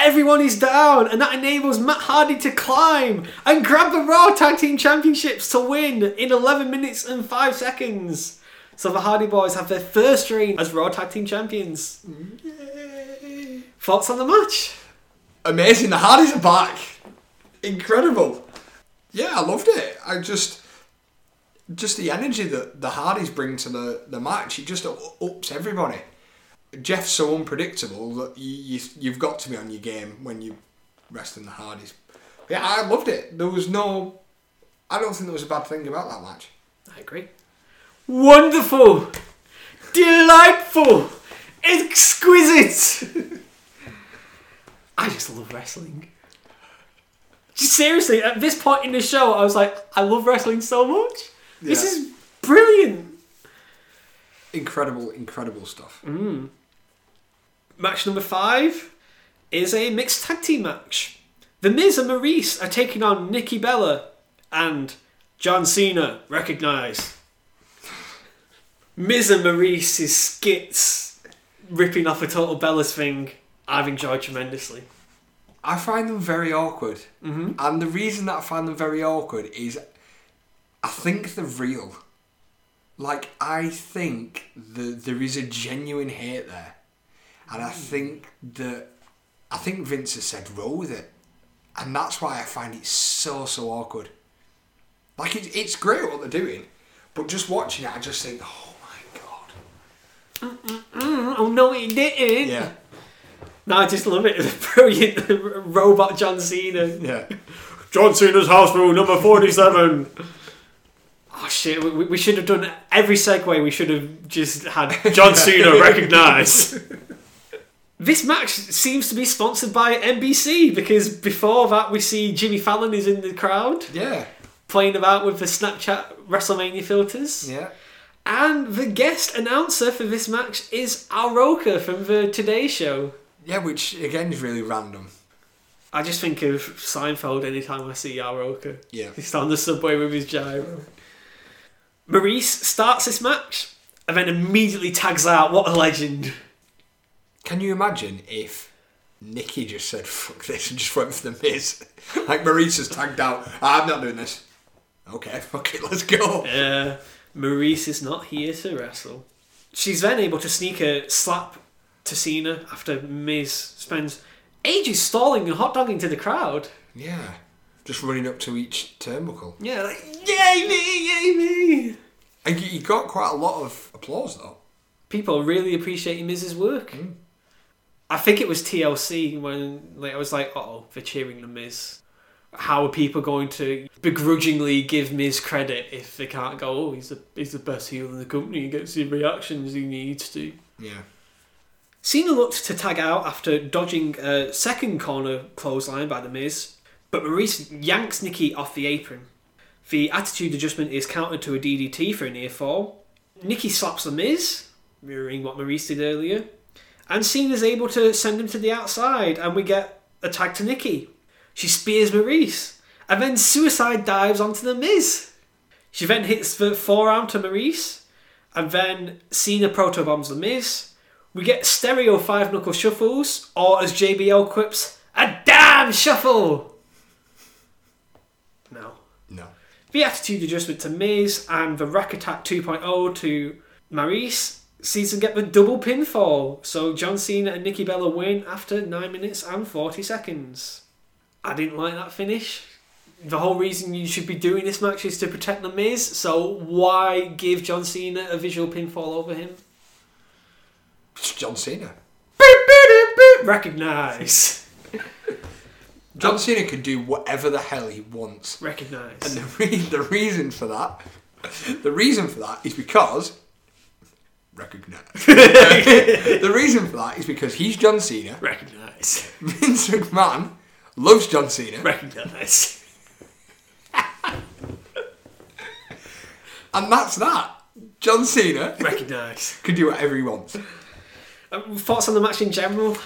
Everyone is down, and that enables Matt Hardy to climb and grab the Raw Tag Team Championships to win in 11 minutes and 5 seconds. So the Hardy Boys have their first reign as Raw Tag Team Champions. Yay. Thoughts on the match? Amazing, the Hardys are back. Incredible. Yeah, I loved it. I just, just the energy that the Hardys bring to the, the match, it just ups everybody. Jeff's so unpredictable that you, you, you've got to be on your game when you wrestling the Hardys. Yeah, I loved it. There was no, I don't think there was a bad thing about that match. I agree. Wonderful! Delightful! Exquisite! I just love wrestling. Just Seriously, at this point in the show, I was like, I love wrestling so much. This is brilliant. Incredible, incredible stuff. Mm. Match number five is a mixed tag team match. The Miz and Maurice are taking on Nikki Bella and John Cena. Recognise. Miz and Maurice's skits ripping off a Total Bellas thing. I've enjoyed tremendously. I find them very awkward. Mm-hmm. And the reason that I find them very awkward is I think they're real. Like, I think that there is a genuine hate there. And I think that, I think Vince has said, roll with it. And that's why I find it so, so awkward. Like, it, it's great what they're doing, but just watching it, I just think, oh my god. Oh no, he didn't. Yeah. No, I just love it. Brilliant robot John Cena. Yeah. John Cena's house rule number 47. oh shit, we, we should have done every segue, we should have just had John Cena recognise. This match seems to be sponsored by NBC because before that we see Jimmy Fallon is in the crowd Yeah. playing about with the Snapchat WrestleMania filters. Yeah. And the guest announcer for this match is Al Roker from the Today Show. Yeah, which again is really random. I just think of Seinfeld anytime I see Al Roker. Yeah. He's on the subway with his gyro. Maurice starts this match and then immediately tags out. What a legend. Can you imagine if Nikki just said fuck this and just went for the Miz? like Maurice has tagged out. "Ah, I'm not doing this. Okay, fuck it, let's go. Uh, Maurice is not here to wrestle. She's then able to sneak a slap to Cena after Miz spends ages stalling and hot dogging to the crowd. Yeah. Just running up to each turnbuckle. Yeah, like, yay me, yay me. And he got quite a lot of applause though. People really appreciating Miz's work. I think it was TLC when like I was like, oh, they're cheering the Miz. How are people going to begrudgingly give Miz credit if they can't go, oh, he's the he's the best heel in the company, he gets the reactions he needs to. Yeah. Cena looked to tag out after dodging a second corner clothesline by the Miz, but Maurice yanks Nikki off the apron. The attitude adjustment is countered to a DDT for a near fall. Nikki slaps the Miz, mirroring what Maurice did earlier, and Cena's able to send him to the outside, and we get a tag to Nikki. She spears Maurice, and then suicide dives onto the Miz. She then hits the forearm to Maurice, and then Cena proto bombs the Miz. We get stereo five knuckle shuffles, or as JBL quips, a damn shuffle. No, No. The attitude adjustment to Miz and the rack attack 2.0 to Maurice sees them get the double pinfall. So John Cena and Nikki Bella win after 9 minutes and 40 seconds. I didn't like that finish. The whole reason you should be doing this match is to protect the Miz, so why give John Cena a visual pinfall over him? It's John Cena. Recognise. John Cena can do whatever the hell he wants. Recognise. And the, re- the reason for that, the reason for that is because recognize. the reason for that is because he's John Cena. Recognise. Vince McMahon loves John Cena, Recognise. and that's that. John Cena Recognise. can do whatever he wants. Um, thoughts on the match in general?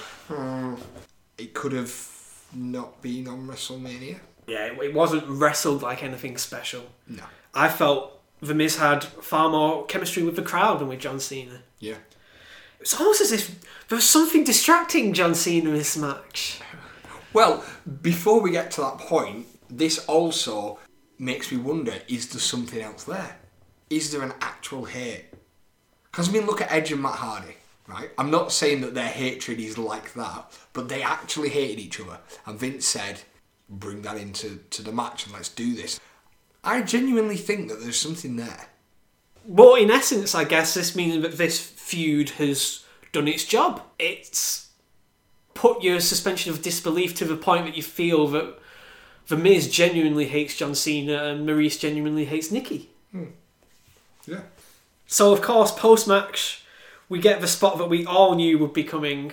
It could have not been on WrestleMania. Yeah, it- it wasn't wrestled like anything special. No. I felt The Miz had far more chemistry with the crowd than with John Cena. Yeah. It's almost as if there was something distracting John Cena in this match. Well, before we get to that point, this also makes me wonder: is there something else there? Is there an actual hate? Because I mean, look at Edge and Matt Hardy, right? I'm not saying that their hatred is like that, but they actually hated each other, and Vince said, "Bring that into to the match and let's do this." I genuinely think that there's something there. Well, in essence, I guess this means that this feud has done its job. It's put your suspension of disbelief to the point that you feel that The Miz genuinely hates John Cena and Maurice genuinely hates Nikki. Hmm. Yeah. So, of course, post match, we get the spot that we all knew would be coming.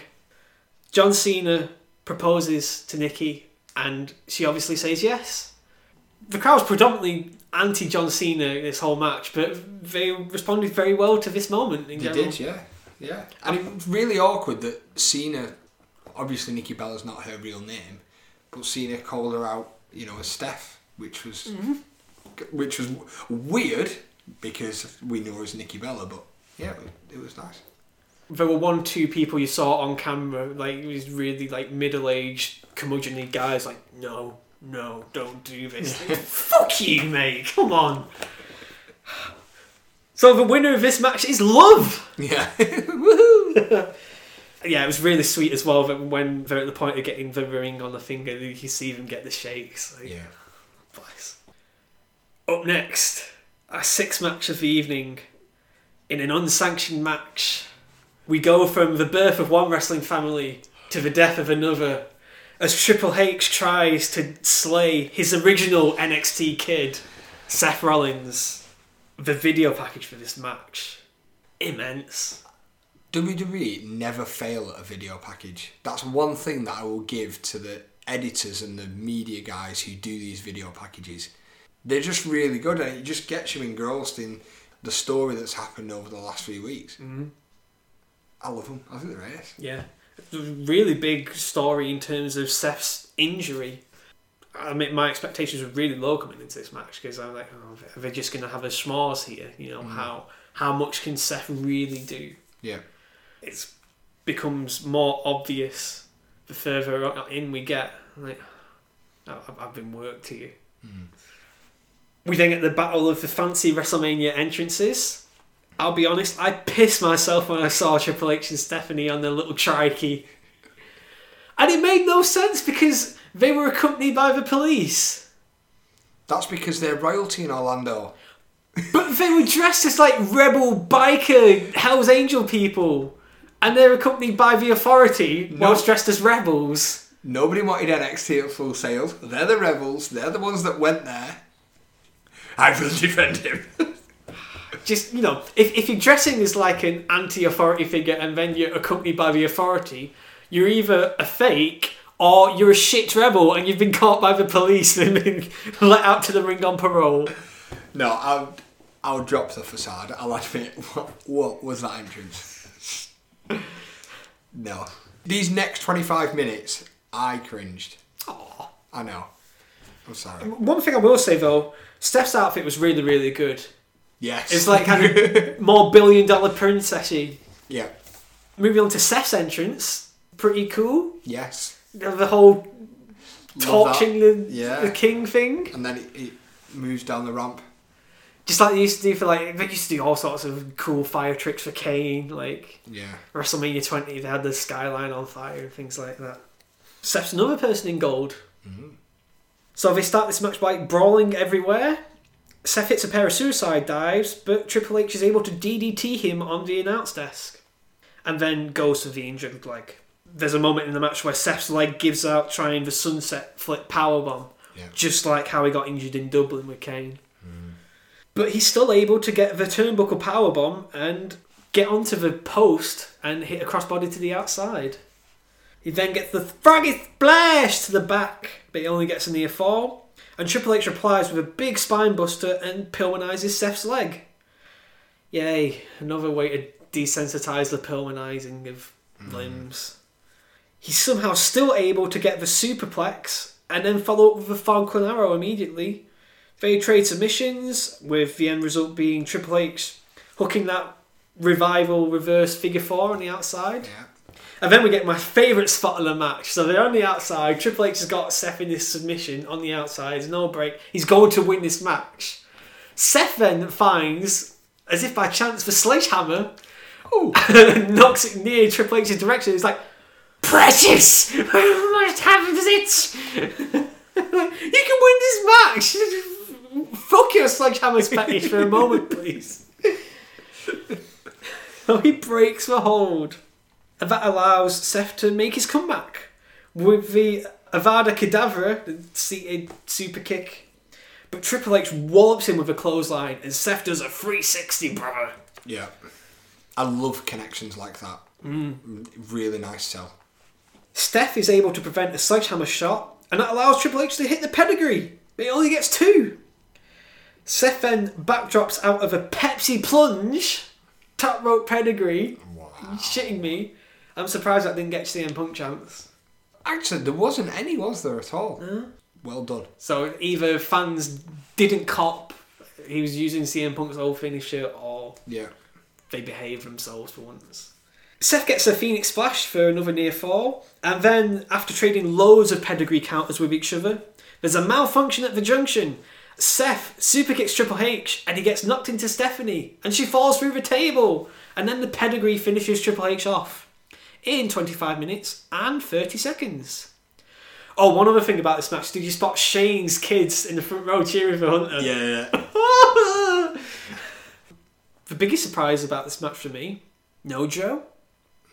John Cena proposes to Nikki, and she obviously says yes. The crowd's predominantly anti John Cena this whole match, but they responded very well to this moment in They general. did, yeah, yeah. And it was really awkward that Cena, obviously Nikki Bella's not her real name, but Cena called her out, you know, as Steph, which was, Mm-hmm. which was weird because we knew her as Nikki Bella, but yeah, it, it was nice. There were one, two people you saw on camera, like these really like middle-aged curmudgeonly guys, like no, no, don't do this. Fuck you, mate. Come on. So the winner of this match is Love. Yeah, woohoo! Yeah, it was really sweet as well that when they're at the point of getting the ring on the finger, you see them get the shakes. Like, Yeah, Bless. Up next, our sixth match of the evening. In an unsanctioned match, we go from the birth of one wrestling family to the death of another as Triple H tries to slay his original NXT kid, Seth Rollins. The video package for this match, immense. WWE never fail at a video package. That's one thing that I will give to the editors and the media guys who do these video packages. They're just really good, and it just gets you engrossed in the story that's happened over the last few weeks. Mm-hmm. I love them. I think they're great. Yeah. It was a really big story in terms of Seth's injury. I mean, my expectations were really low coming into this match because I'm like, oh, are they just going to have a schmores here? You know, mm. how how much can Seth really do? Yeah. It becomes more obvious the further in we get. I'm like, oh, I've- I've been worked here. Mm. We then get the battle of the fancy WrestleMania entrances. I'll be honest, I pissed myself when I saw Triple H and Stephanie on their little trikey. And it made no sense because they were accompanied by the police. That's because they're royalty in Orlando. But they were dressed as like rebel biker Hell's Angel people. And they're accompanied by the authority whilst dressed as rebels. Nobody wanted NXT at Full Sail's. They're the rebels. They're the ones that went there. I will defend him. Just, you know, if, if you're dressing as like an anti authority figure and then you're accompanied by the authority, you're either a fake or you're a shit rebel and you've been caught by the police and been let out to the ring on parole. no, I'll, I'll drop the facade. I'll admit, what, what was that entrance? no. These next 25 minutes, I cringed. Aw. I know. I'm sorry. One thing I will say though, Steph's outfit was really, really good. Yes. It's like kind of more billion dollar princessy. yeah. Moving on to Seth's entrance, pretty cool. Yes. The whole torching the, Yeah. the king thing. And then it, it, moves down the ramp. Just like they used to do for like they used to do all sorts of cool fire tricks for Kane, like Yeah. WrestleMania 20, they had the skyline on fire and things like that. Seth's another person in gold. Mm-hmm. So they start this match by brawling everywhere. Seth hits a pair of suicide dives, but Triple H is able to DDT him on the announce desk. And then goes for the injured leg. There's a moment in the match where Seth's leg gives out trying the sunset flip powerbomb. Yeah. Just like how he got injured in Dublin with Kane. Mm-hmm. But he's still able to get the turnbuckle powerbomb and get onto the post and hit a crossbody to the outside. He then gets the froggy splash to the back, but he only gets a near fall. And Triple H replies with a big spine buster and Pillmanizes Seth's leg. Yay, another way to desensitize the Pillmanizing of mm. limbs. He's somehow still able to get the superplex and then follow up with the Falcon Arrow immediately. They trade submissions, with the end result being Triple H hooking that revival reverse figure four on the outside. Yeah. And then we get my favourite spot of the match. So they're on the outside. Triple H has got Seth in this submission on the outside. There's no break. He's going to win this match. Seth then finds, as if by chance, the sledgehammer. and knocks it near Triple H's direction. He's like, Precious! What happens it? you can win this match! Fuck your sledgehammer's fetish for a moment, please. so oh, he breaks the hold. And that allows Seth to make his comeback with the Avada Kedavra, the seated super kick. But Triple H wallops him with a clothesline, and Seth does a 360, brother. Yeah. I love connections like that. Mm. Really nice sell. Steph is able to prevent a sledgehammer shot, and that allows Triple H to hit the pedigree. But he only gets two. Seth then backdrops out of a Pepsi plunge, top rope pedigree. Wow. Shitting me? I'm surprised I didn't get CM Punk chance. Actually, there wasn't any, was there at all? Well done. So either fans didn't cop, he was using CM Punk's old finisher, or Yeah. they behaved themselves for once. Seth gets a Phoenix Splash for another near fall, and then after trading loads of pedigree counters with each other, there's a malfunction at the junction. Seth super kicks Triple H, and he gets knocked into Stephanie, and she falls through the table, and then the pedigree finishes Triple H off in 25 minutes and 30 seconds. Oh, one other thing about this match: did you spot Shane's kids in the front row cheering for Hunter? Yeah. the biggest surprise about this match for me no Joe,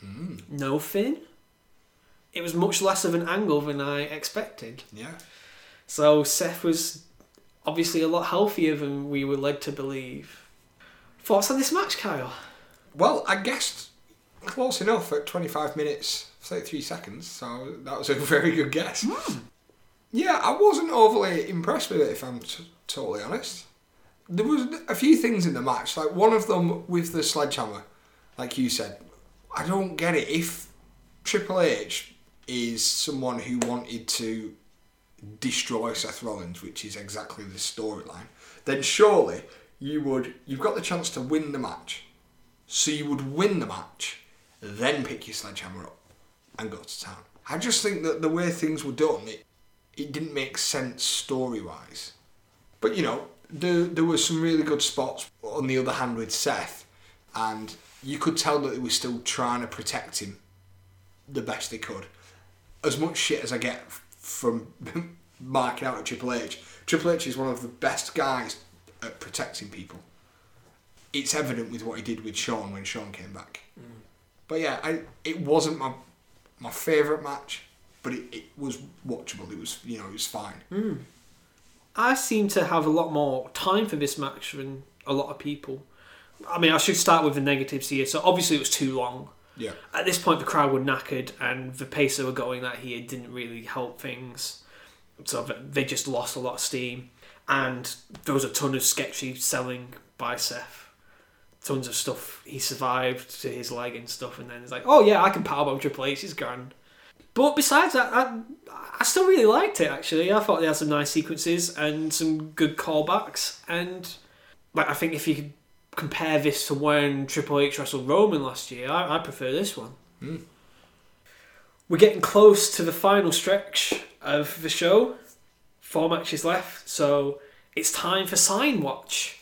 hmm. no Finn. It was much less of an angle than I expected. Yeah. So Seth was obviously a lot healthier than we were led to believe. Thoughts on this match, Kyle? Well, I guessed close enough at 25 minutes, 33 seconds, so that was a very good guess. Hmm. Yeah, I wasn't overly impressed with it, if I'm t- totally honest. There was a few things in the match, like one of them with the sledgehammer, like you said. I don't get it. If Triple H is someone who wanted to destroy Seth Rollins, which is exactly the storyline, then surely you would. You've got the chance to win the match, so you would win the match, then pick your sledgehammer up and go to town. I just think that the way things were done, it it didn't make sense story wise. But you know, there there were some really good spots on the other hand with Seth, and you could tell that they were still trying to protect him the best they could. As much shit as I get from marking out at Triple H, Triple H is one of the best guys at protecting people. It's evident with what he did with Shawn when Shawn came back. But yeah, I, it wasn't my my favourite match, but it, it was watchable. It was you know it was fine. Hmm. I seem to have a lot more time for this match than a lot of people. I mean, I should start with the negatives here. So obviously it was too long. Yeah, At this point, the crowd were knackered, and the pace they were going at here didn't really help things. So they just lost a lot of steam, and there was a ton of sketchy selling by Seth. Tons of stuff. He survived to his leg and stuff, and then it's like, oh yeah, I can powerbomb Triple H. It's grand. But besides that, I, I still really liked it. Actually, I thought they had some nice sequences and some good callbacks. And like, I think if you could compare this to when Triple H wrestled Roman last year, I, I prefer this one. Hmm. We're getting close to the final stretch of the show. Four matches left, so it's time for Sign Watch.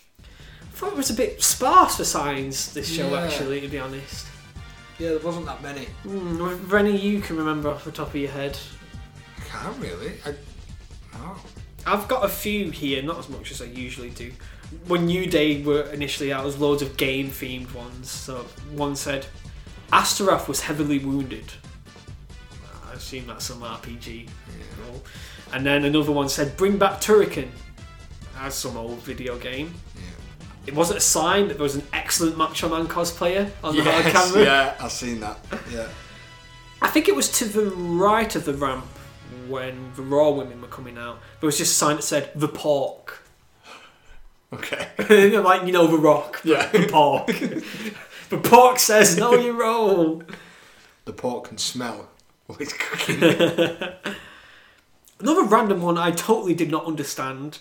I thought it was a bit sparse for signs this show, Yeah. actually, to be honest. Yeah, there wasn't that many. Hmm, were any you can remember off the top of your head? I can't really. I, no. I've got a few here, not as much as I usually do. When New Day were initially out, there was loads of game themed ones. So one said, Astaroth was heavily wounded. I assume that's some RPG. role. And then another one said, Bring back Turrican. That's some old video game. It wasn't a sign that there was an excellent Macho Man cosplayer on the hard camera. yeah, I've seen that. Yeah. I think it was to the right of the ramp when the Raw women were coming out. There was just a sign that said, The Pork. Okay. like you know the rock, Yeah. the pork. the pork says no, you roll. The pork can smell what it's cooking. Another random one I totally did not understand.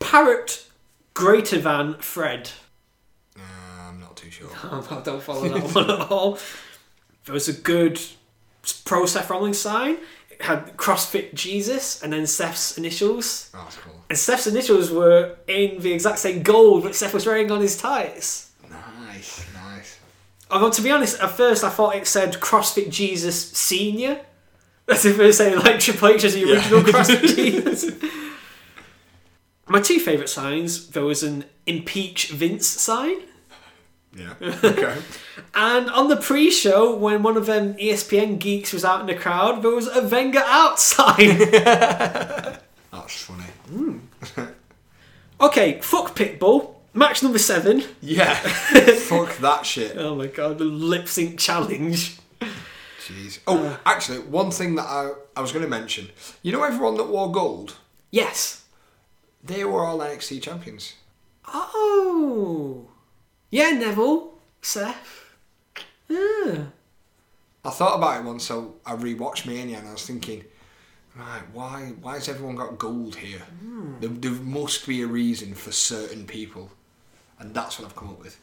Parrot greater than Fred. uh, I'm not too sure. I don't follow that one at all. There was a good pro Seth Rollins sign. It had CrossFit Jesus and then Seth's initials. Oh, that's cool. And Seth's initials were in the exact same gold that Seth was wearing on his tights. Nice, nice. Although to be honest, at first I thought it said CrossFit Jesus Senior. As if was saying like Triple H as the original CrossFit Jesus. My two favourite signs, there was an impeach Vince sign. Yeah. Okay. And on the pre-show, when one of them ESPN geeks was out in the crowd, there was a Venga out sign. that's funny. Hmm. okay, fuck Pitbull. Match number seven. Yeah. Fuck that shit. Oh my god, the lip sync challenge. Jeez. Oh, actually, one thing that I, I was going to mention. You know everyone that wore gold? Yes. They were all NXT champions. Oh. Yeah, Neville. Seth. Yeah. I thought about it once, so I rewatched Mania and I was thinking, right, why why has everyone got gold here? Hmm. There, there must be a reason for certain people. And that's what I've come up with.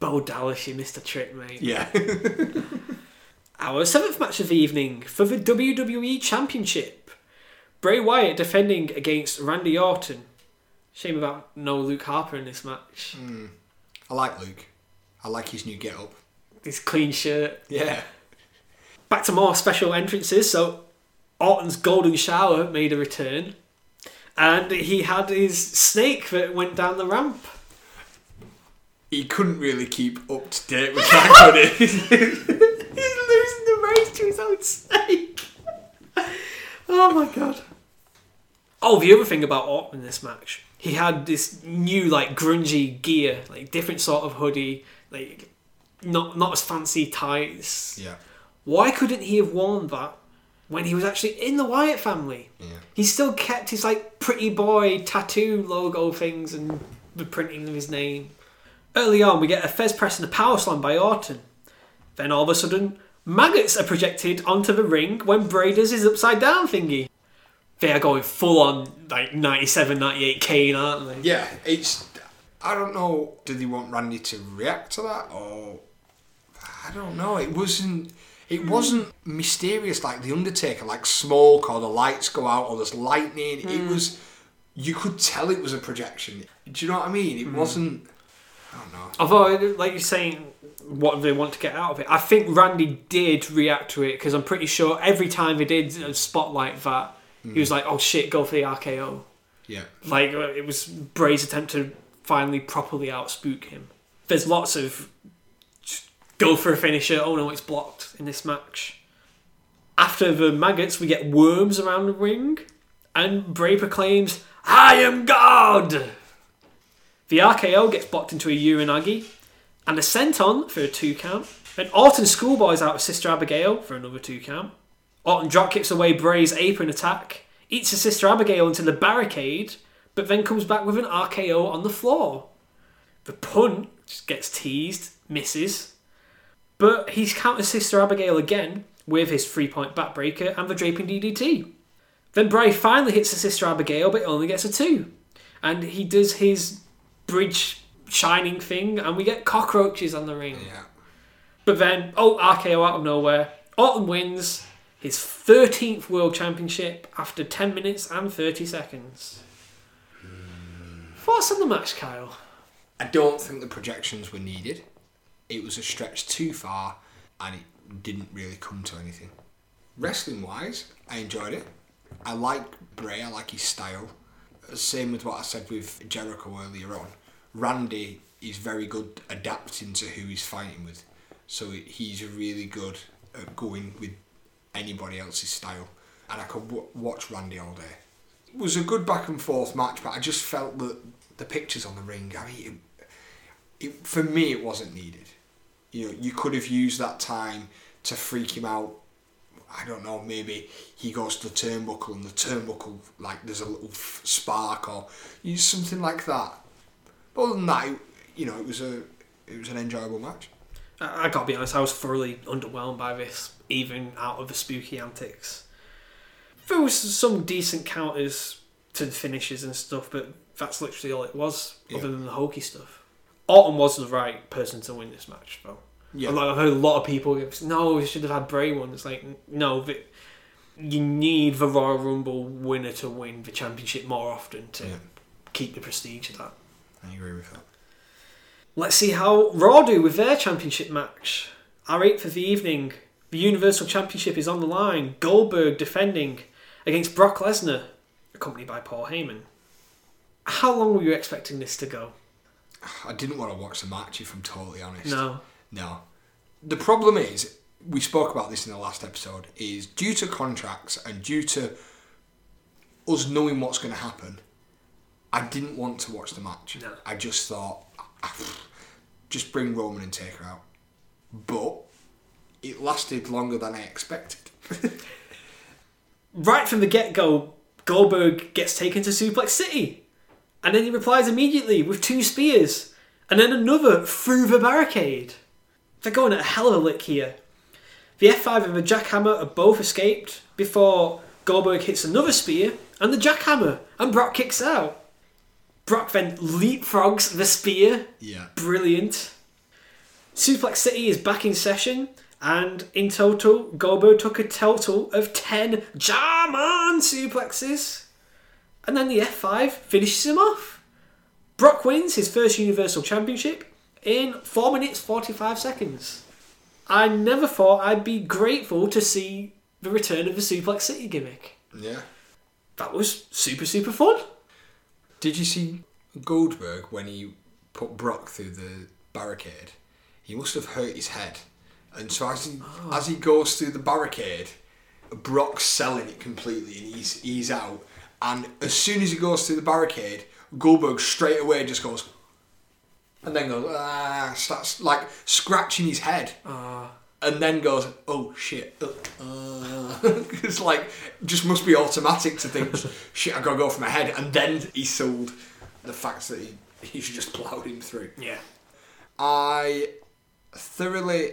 Bo Dallas, you missed a trick, mate. Yeah. Our seventh match of the evening for the WWE Championship. Bray Wyatt defending against Randy Orton. Shame about no Luke Harper in this match. Hmm. I like Luke. I like his new get up. His clean shirt. Yeah. Back to more special entrances. So Orton's golden shower made a return. And he had his snake that went down the ramp. He couldn't really keep up to date with that, could he? He's losing the race to his own snake. oh my god. Oh, the other thing about Orton in this match, he had this new like grungy gear, like different sort of hoodie, like not not as fancy tights. yeah. Why couldn't he have worn that when he was actually in the Wyatt family? Yeah. He still kept his like pretty boy tattoo logo things and the printing of his name. Early on, we get a Thesz press and a power slam by Orton. Then all of a sudden, maggots are projected onto the ring when Braiders is upside down thingy. They are going full on like 97, 98 Kane, aren't they? Yeah, it's. I don't know. Do they want Randy to react to that, or I don't know. It wasn't. It wasn't mysterious like the Undertaker, like smoke or the lights go out or there's lightning. It hmm. was. You could tell it was a projection. Do you know what I mean? It hmm. wasn't. I don't know. Although, like you're saying, what they want to get out of it, I think Randy did react to it because I'm pretty sure every time they did uh, a spot like that, he was like, "Oh shit, go for the RKO." Yeah. Like uh, it was Bray's attempt to finally properly outspook him. There's lots of just go for a finisher. Oh no, it's blocked in this match. After the maggots, we get worms around the ring, and Bray proclaims, "I am God." The RKO gets blocked into a uranage, and a senton for a two count. Then Orton schoolboys out of Sister Abigail for another two count. Orton drop kicks away Bray's apron attack, eats a Sister Abigail into the barricade, but then comes back with an RKO on the floor. The punt just gets teased, misses, but he's counters Sister Abigail again with his three point backbreaker and the draping DDT. Then Bray finally hits the Sister Abigail, but only gets a two. And he does his bridge shining thing, and we get cockroaches on the ring. Yeah. But then, oh, RKO out of nowhere. Orton wins his 13th World Championship after 10 minutes and 30 seconds. Thoughts on the match, Kyle? I don't think the projections were needed. It was a stretch too far and it didn't really come to anything. Wrestling wise, I enjoyed it. I like Bray, I like his style. Same with what I said with Jericho earlier on. Randy is very good adapting to who he's fighting with. So he's really good at going with anybody else's style. And I could w- watch Randy all day. It was a good back and forth match, but I just felt that the pictures on the ring, I mean, it, it, for me, it wasn't needed. You know, you could have used that time to freak him out. I don't know, maybe he goes to the turnbuckle and the turnbuckle, like, there's a little f- spark or use something like that. But other than that, it, you know, it was a it was an enjoyable match. I, I gotta be honest, I was thoroughly underwhelmed by this, even out of the spooky antics. There was some decent counters to the finishes and stuff, but that's literally all it was, Yeah. other than the hokey stuff. Orton was the right person to win this match, though. Yeah. Like, I've heard a lot of people go, no, we should have had Bray one. It's like, no, the, you need the Royal Rumble winner to win the championship more often to Yeah. keep the prestige of that. I agree with that. Let's see how Raw do with their championship match. Our eighth of the evening, the Universal Championship is on the line. Goldberg defending against Brock Lesnar, accompanied by Paul Heyman. How long were you expecting this to go? I didn't want to watch the match if I'm totally honest. No. No. The problem is, we spoke about this in the last episode, is due to contracts and due to us knowing what's going to happen, I didn't want to watch the match. No. I just thought, "Ah, just bring Roman and take her out. But it lasted longer than I expected. Right from the get go, Goldberg gets taken to Suplex City. And then he replies immediately with two spears. And then another through the barricade. They're going at a hell of a lick here. The F5 and the jackhammer are both escaped before Goldberg hits another spear and the jackhammer, and Brock kicks out. Brock then leapfrogs the spear. yeah. Brilliant. Suplex City is back in session, and in total, Goldberg took a total of 10 German suplexes. And then the F5 finishes him off. Brock wins his first Universal Championship in 4 minutes 45 seconds. I never thought I'd be grateful to see the return of the Suplex City gimmick. Yeah. That was super, super fun. Did you see Goldberg when he put Brock through the barricade? He must have hurt his head, and so as he as he goes through the barricade, Brock's selling it completely, and he's he's out. And as soon as he goes through the barricade, Goldberg straight away just goes, and then goes ah, starts like scratching his head, and then goes oh shit. Uh, it's like just must be automatic to think shit I gotta go for my head and then he sold the fact that he, he's just ploughed him through. Yeah. I thoroughly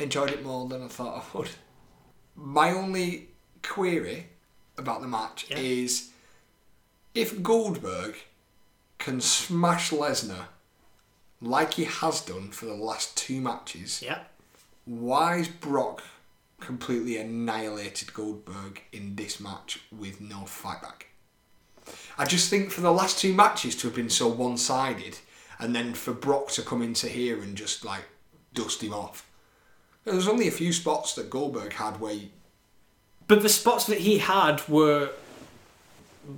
enjoyed it more than I thought I would. My only query about the match Yeah. is if Goldberg can smash Lesnar like he has done for the last two matches, Yeah. why is Brock completely annihilated Goldberg in this match with no fight back? I just think for the last two matches to have been so one sided and then for Brock to come into here and just like dust him off. There was only a few spots that Goldberg had where he, But the spots that he had were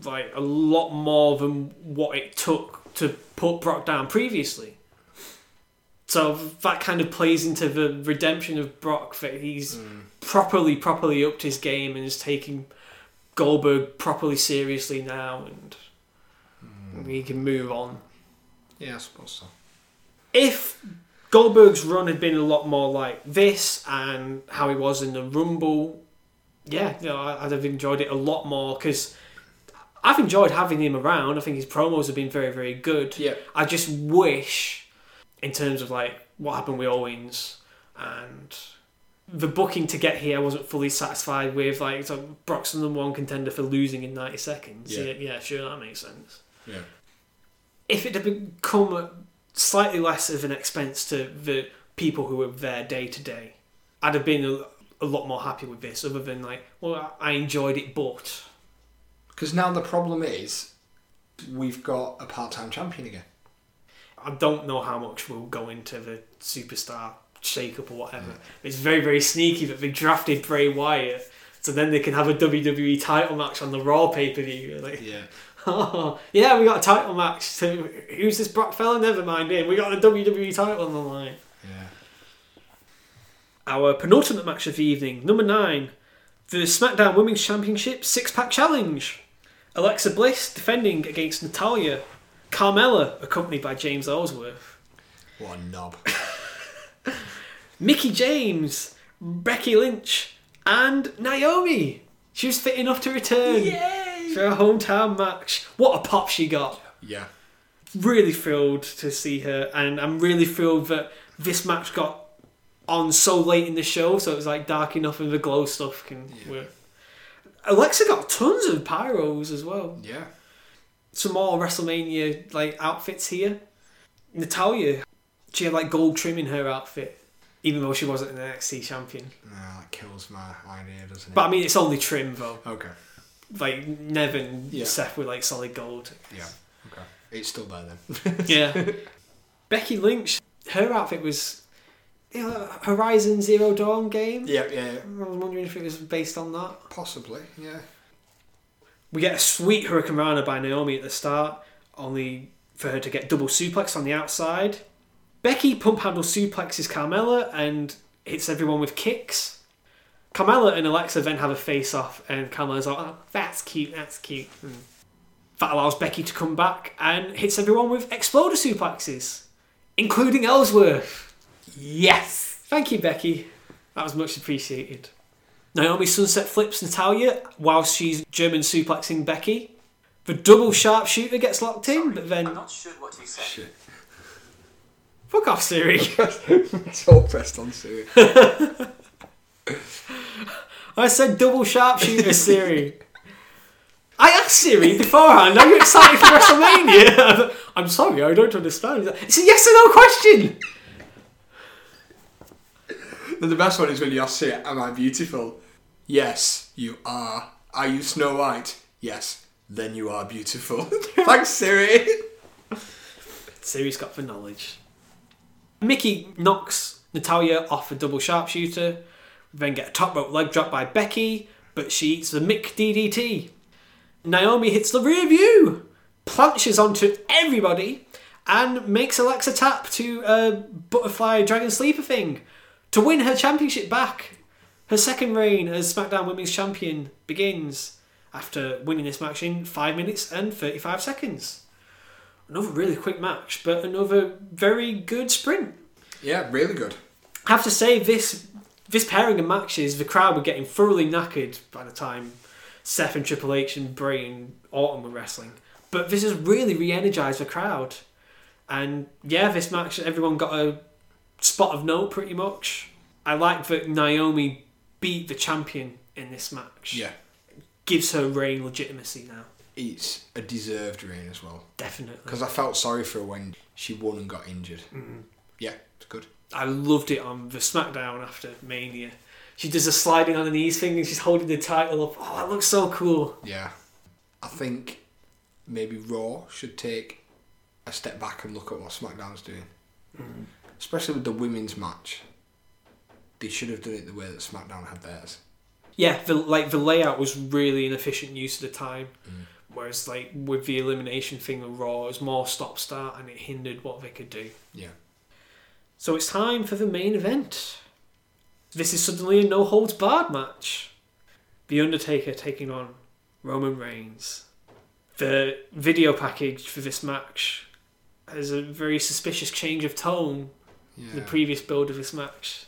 like a lot more than what it took to put Brock down previously. So that kind of plays into the redemption of Brock that he's hmm. properly, properly upped his game and is taking Goldberg properly seriously now, and hmm. he can move on. yeah, I suppose so. if Goldberg's run had been a lot more like this and how he was in the Rumble, yeah, you know, I- I'd have enjoyed it a lot more because I've enjoyed having him around. I think his promos have been very, very good. Yeah. I just wish, in terms of like what happened with Owens and the booking to get here, I wasn't fully satisfied with. Like, so Brock's the number one contender for losing in 90 seconds. Yeah. yeah, yeah sure, that makes sense Yeah. if it had become slightly less of an expense to the people who were there day to day, I'd have been a, a lot more happy with this. Other than like, well, I enjoyed it, but Because now the problem is, we've got a part-time champion again. I don't know how much we'll go into the superstar shake up or whatever. It's very, very sneaky that they drafted Bray Wyatt so then they can have a WWE title match on the Raw pay per view. Like, Yeah. Oh, yeah, we got a title match. To, who's this Brock fella? Never mind him. We got a WWE title on the line. Yeah. Our penultimate match of the evening, number nine, the SmackDown Women's Championship Six Pack Challenge. Alexa Bliss defending against Natalya. Carmella, accompanied by James Ellsworth. What a knob. Mickie James, Becky Lynch, and Naomi. She was fit enough to return for a hometown match. What a pop she got. yeah. Really thrilled to see her, and I'm really thrilled that this match got on so late in the show, so it was like dark enough and the glow stuff can work. Alexa got tons of pyros as well. Yeah. Some more WrestleMania like outfits here. Natalya, she had like gold trim in her outfit, even though she wasn't an NXT champion. No, that kills my idea, doesn't it? But I mean, it's only trim though. okay. Like Neville Yeah. Seth with like solid gold. Yeah. Okay. It's still there then. Yeah. Becky Lynch, her outfit was you know, Horizon Zero Dawn game. yeah, yeah. I was wondering if it was based on that. Possibly. Yeah. We get a sweet hurricanrana by Naomi at the start, only for her to get double suplex on the outside. Becky pump handle suplexes Carmella and hits everyone with kicks. Carmella and Alexa then have a face off, and Carmella's like, oh, that's cute, that's cute. And that allows Becky to come back and hits everyone with exploder suplexes, including Ellsworth. Yes! Thank you, Becky. That was much appreciated. Naomi sunset flips Natalya whilst she's German suplexing Becky. The double sharpshooter gets locked in, but then. I'm not sure what he said. Shit. Fuck off, Siri. it's all pressed on Siri. I said double sharpshooter, Siri. I asked Siri beforehand, are you excited for WrestleMania? I'm sorry, I don't understand. It's a yes or no question. The best one is when you ask Siri, Am I beautiful? Yes, you are. Are you Snow White? Yes. Then you are beautiful. Thanks, Siri. Siri's got the knowledge. Mickie knocks Natalya off a double sharpshooter, then get a top rope leg drop by Becky, but she eats the Mick DDT. Naomi hits the rear view, planchas onto everybody, and makes Alexa tap to a butterfly dragon sleeper thing to win her championship back. Her second reign as SmackDown Women's Champion begins after winning this match in 5 minutes and 35 seconds. Another really quick match, but another very good sprint. Yeah, really good. I have to say, this this pairing of matches, the crowd were getting thoroughly knackered by the time Seth and Triple H and Bray and Orton were wrestling. But this has really re energized the crowd. And yeah, this match, everyone got a spot of note pretty much. I like that Naomi beat the champion in this match. Yeah. Gives her reign legitimacy now. It's a deserved reign as well. Definitely. Because I felt sorry for her when she won and got injured. Mm-hmm. Yeah, it's good. I loved it on the SmackDown after Mania. She does a sliding on the knees thing and she's holding the title up. Oh, that looks so cool. Yeah. I think maybe Raw should take a step back and look at what SmackDown's doing. Mm. Especially with the women's match. They should have done it the way that SmackDown had theirs. Yeah, the like the layout was really an efficient use of the time. Mm. Whereas like with the elimination thing of Raw, it was more stop start and it hindered what they could do. Yeah. So it's time for the main event. This is suddenly a no holds barred match. The Undertaker taking on Roman Reigns. The video package for this match has a very suspicious change of tone Yeah. the previous build of this match.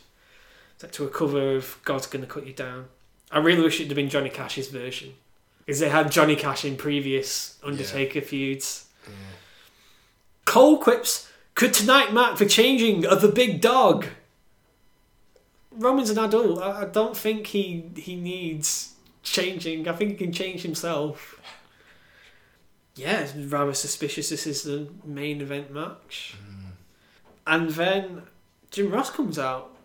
Set to a cover of God's Gonna Cut You Down. I really wish it had been Johnny Cash's version. Because they had Johnny Cash in previous Undertaker feuds. Cole quips, could tonight mark the changing of the big dog? Roman's an adult. I don't think he he needs changing. I think he can change himself. Yeah, it's rather suspicious this is the main event match. Mm. And then Jim Ross comes out.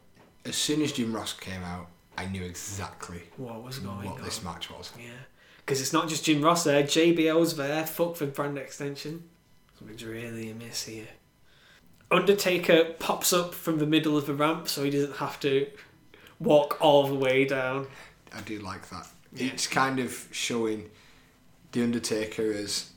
As soon as Jim Ross came out, I knew exactly What was going what on? this match was. Yeah. Because it's not just Jim Ross there, JBL's there, fuck for brand extension. Something's really amiss here. Undertaker pops up from the middle of the ramp so he doesn't have to walk all the way down. I do like that. It's kind of showing the Undertaker as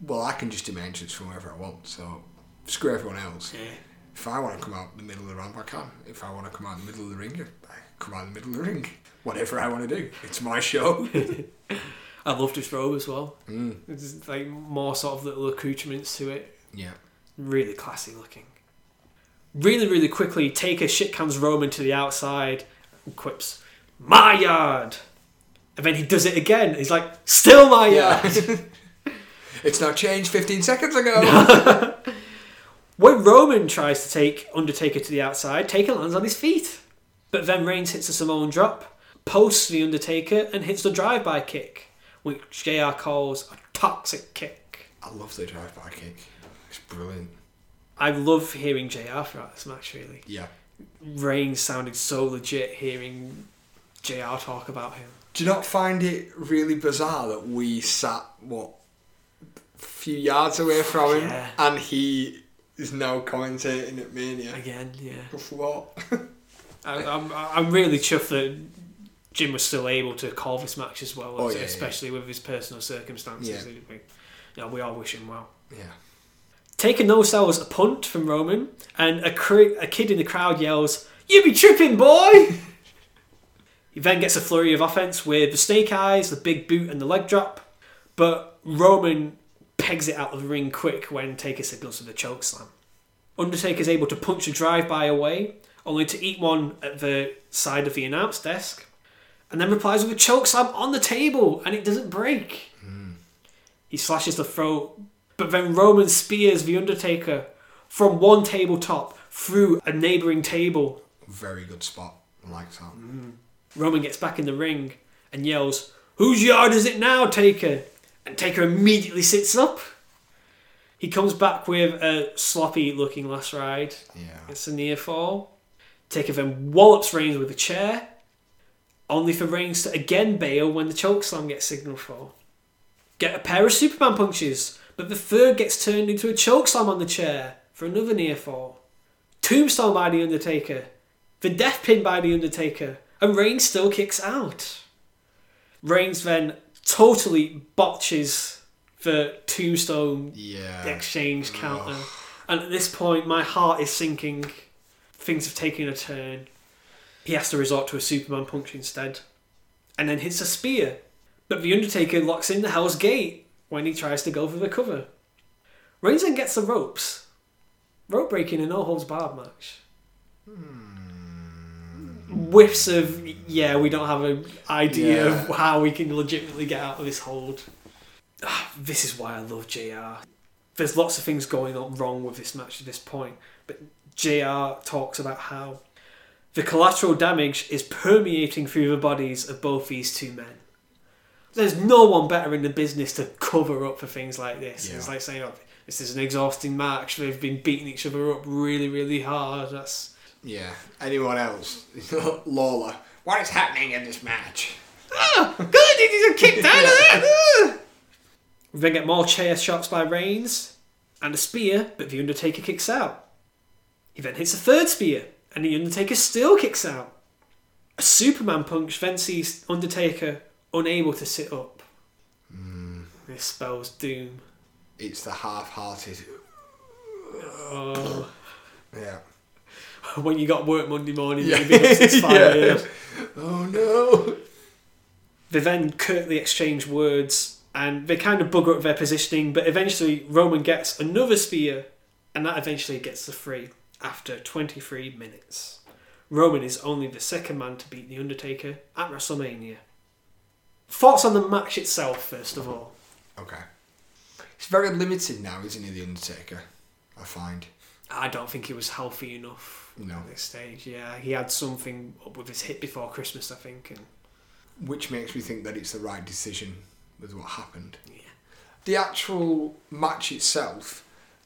well. I can just do my entrance from wherever I want, so screw everyone else. Yeah. If I want to come out in the middle of the ramp, I can. If I want to come out in the middle of the ring, I come out in the middle of the ring. Whatever I want to do, it's my show. I loved his robe as well. Mm. There's like more sort of little accoutrements to it. yeah, Really classy looking. Really, really quickly, Taker shit comes Roman to the outside and quips, My yard! And then he does it again. He's like, Still my Yeah. yard! it's not changed 15 seconds ago. when Roman tries to take Undertaker to the outside, Taker lands on his feet. But then Reigns hits a Samoan drop, posts the Undertaker, and hits the drive by kick, which JR calls a toxic kick. I love the drive-by kick. It's brilliant. I love hearing JR throughout this match, really. Yeah. Reigns sounded so legit hearing JR talk about him. Do you not find it really bizarre that we sat what a few yards away from him Yeah. and he is now commentating at Mania? Again, yeah. What? I, I'm, I'm really chuffed that Jim was still able to call this match as well, Oh, yeah, yeah. especially with his personal circumstances. Yeah. We, you know, we all wish him well. yeah. Taker no sells a punt from Roman, and a, cri- a kid in the crowd yells, You be tripping, boy! he then gets a flurry of offense with the snake eyes, the big boot, and the leg drop, but Roman pegs it out of the ring quick when Taker signals for the choke slam. Undertaker's able to punch a drive by away, only to eat one at the side of the announce desk, and then replies with a choke slam on the table, and it doesn't break. Hmm. He slashes the throat, but then Roman spears the Undertaker from one tabletop through a neighbouring table. Very good spot. I like that. Mm. Roman gets back in the ring and yells, Whose yard is it now, Taker? And Taker immediately sits up. He comes back with a sloppy looking last ride. Yeah. It's a near fall. Taker then wallops Reigns with a chair, only for Reigns to again bail when the chokeslam gets signalled for. Get a pair of Superman punches, but the third gets turned into a chokeslam on the chair for another near fall. Tombstone by The Undertaker, the death pin by The Undertaker, and Reigns still kicks out. Reigns then totally botches the Tombstone Yeah. exchange counter. And at this point, my heart is sinking. Things have taken a turn. He has to resort to a Superman punch instead. And then hits a spear. But The Undertaker locks in the Hell's Gate when he tries to go for the cover. Reigns then gets the ropes. Rope breaking a no holds barred match. Whiffs of, yeah, we don't have an idea Yeah. of how we can legitimately get out of this hold. Ah, this is why I love JR. There's lots of things going on wrong with this match at this point, but JR talks about how the collateral damage is permeating through the bodies of both these two men. There's no one better in the business to cover up for things like this. Yeah. It's like saying, oh, this is an exhausting match. They've been beating each other up really, really hard. That's Yeah. Anyone else? Lawler. What is happening in this match? Ah, good, he's kicked out of that. We then get more chair shots by Reigns and a spear, but the Undertaker kicks out. He then hits a third spear, and the Undertaker still kicks out. A Superman punch then sees Undertaker unable to sit up. Hmm. This spells doom. It's the half-hearted. Oh, Yeah. when you got work Monday morning, Yeah. maybe it's fire. Yeah. Oh no. They then curtly exchange words and they kind of bugger up their positioning, but eventually Roman gets another spear and that eventually gets the three after 23 minutes. Roman is only the second man to beat The Undertaker at WrestleMania. Thoughts on the match itself, first of all? Okay. It's very limited now, isn't he, The Undertaker? I find. I don't think he was healthy enough No. at this stage. Yeah, he had something up with his hip before Christmas, I think. And Which makes me think that it's the right decision with what happened. Yeah. The actual match itself,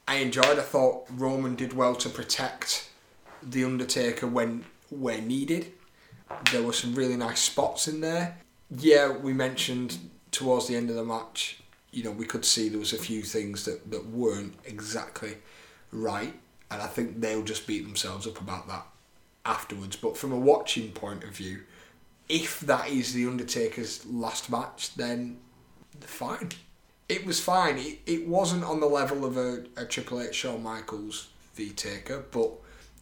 I enjoyed. I thought Roman did well to protect The Undertaker when where needed. There were some really nice spots in there. Yeah, we mentioned towards the end of the match, you know, we could see there was a few things that, that weren't exactly right, and I think they'll just beat themselves up about that afterwards. But from a watching point of view, if that is the Undertaker's last match, then fine. It was fine. It, it wasn't on the level of a, a Triple H Shawn Michaels v Taker, but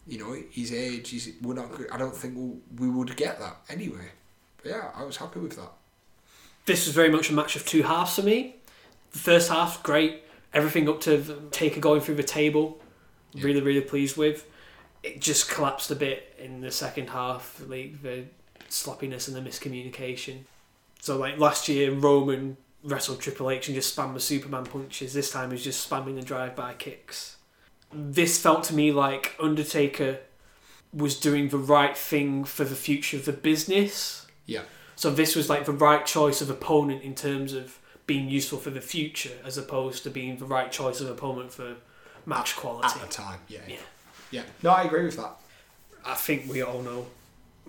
you know his age. He's, we're not. I don't think we'll, we would get that anyway. Yeah, I was happy with that. This was very much a match of two halves for me. The first half, great. Everything up to the Taker going through the table, really, really pleased with. It just collapsed a bit in the second half, like the sloppiness and the miscommunication. So, like last year, Roman wrestled Triple H and just spammed the Superman punches. This time, he's just spamming the drive-by kicks. This felt to me like Undertaker was doing the right thing for the future of the business. Yeah, So this was like the right choice of opponent in terms of being useful for the future, as opposed to being the right choice of opponent for match quality at the time. Yeah, Yeah. yeah. No, I agree with that. I think we all know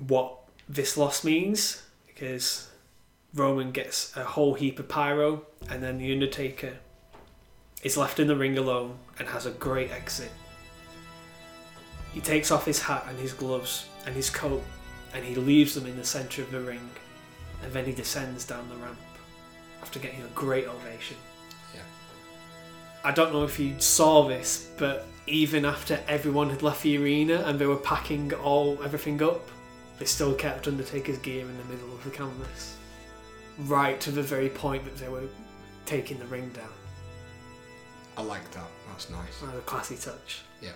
what this loss means because Roman gets a whole heap of pyro, and then the Undertaker is left in the ring alone and has a great exit. He takes off his hat and his gloves and his coat, and he leaves them in the centre of the ring, and then he descends down the ramp after getting a great ovation. Yeah. I don't know if you saw this, but even after everyone had left the arena and they were packing all everything up, they still kept Undertaker's gear in the middle of the canvas, right to the very point that they were taking the ring down. I like that. That's nice. Uh, a classy touch. Yeah.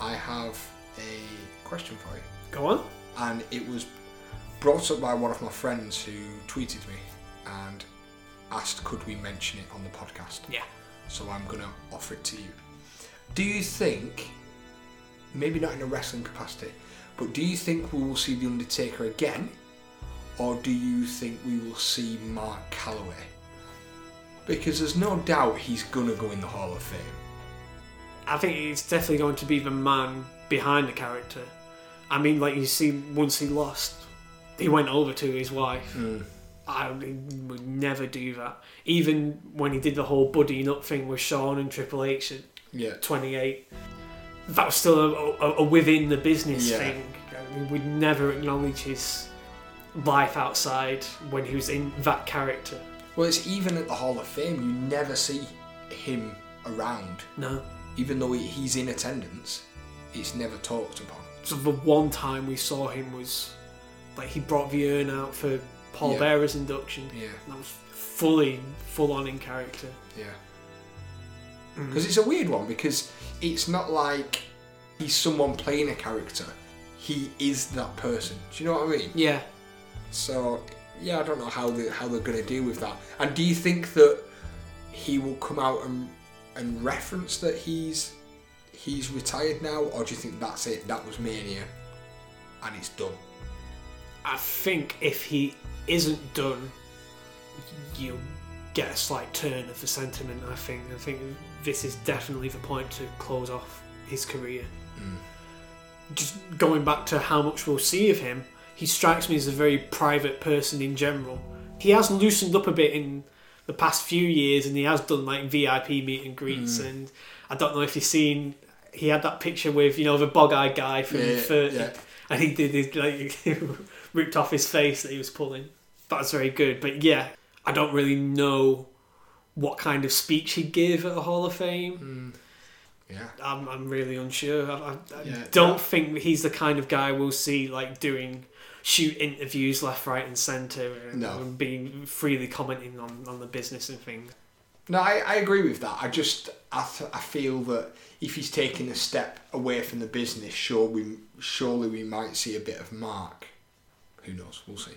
I have a question for you. Go on. And it was brought up by one of my friends who tweeted me and asked could we mention it on the podcast? Yeah. so i'm going to offer it to you. Do you think maybe not in a wrestling capacity but do you think we will see the undertaker again? Or do you think we will see mark calaway? Because there's no doubt he's going to go in the hall of fame. I think he's definitely going to be the man behind the character. I mean, like you see, once he lost, he went over to his wife. Hmm. I would never do that. Even when he did the whole buddying up thing with Shawn and Triple H at yeah 28, that was still a, a, a within the business Yeah. thing. We would never acknowledge his life outside when he was in that character. well it's even at the hall of fame you never see him around No. even though he's in attendance, it's never talked upon. So the one time we saw him was like he brought the urn out for Paul Yeah. Bearer's induction. Yeah, That was fully full on in character. yeah. Mm. Because it's a weird one because it's not like he's someone playing a character. He is that person. Do you know what I mean? Yeah. So yeah, I don't know how they how they're gonna deal with that. And do you think that he will come out and and reference that he's he's retired now, or do you think that's it? That was Mania, and it's done. I think if he isn't done, you'll get a slight turn of the sentiment. I think. I think this is definitely the point to close off his career. Mm. Just going back to how much we'll see of him, he strikes me as a very private person in general. He has loosened up a bit in the past few years, and he has done like VIP meet and greets. Mm. And I don't know if you've seen, he had that picture with you know the bog-eyed guy from Yeah, Thirty, yeah. and he did his like ripped off his face that he was pulling. That's very good. But yeah, I don't really know what kind of speech he'd give at a Hall of Fame. Hmm. Yeah. I'm, I'm really unsure. I, I, I Yeah, don't yeah. think he's the kind of guy we'll see like doing shoot interviews left, right, and centre and, No. and being freely commenting on, on the business and things. No, I, I agree with that. I just I, th- I feel that if he's taking a step away from the business, sure we surely we might see a bit of Mark. Who knows? We'll see.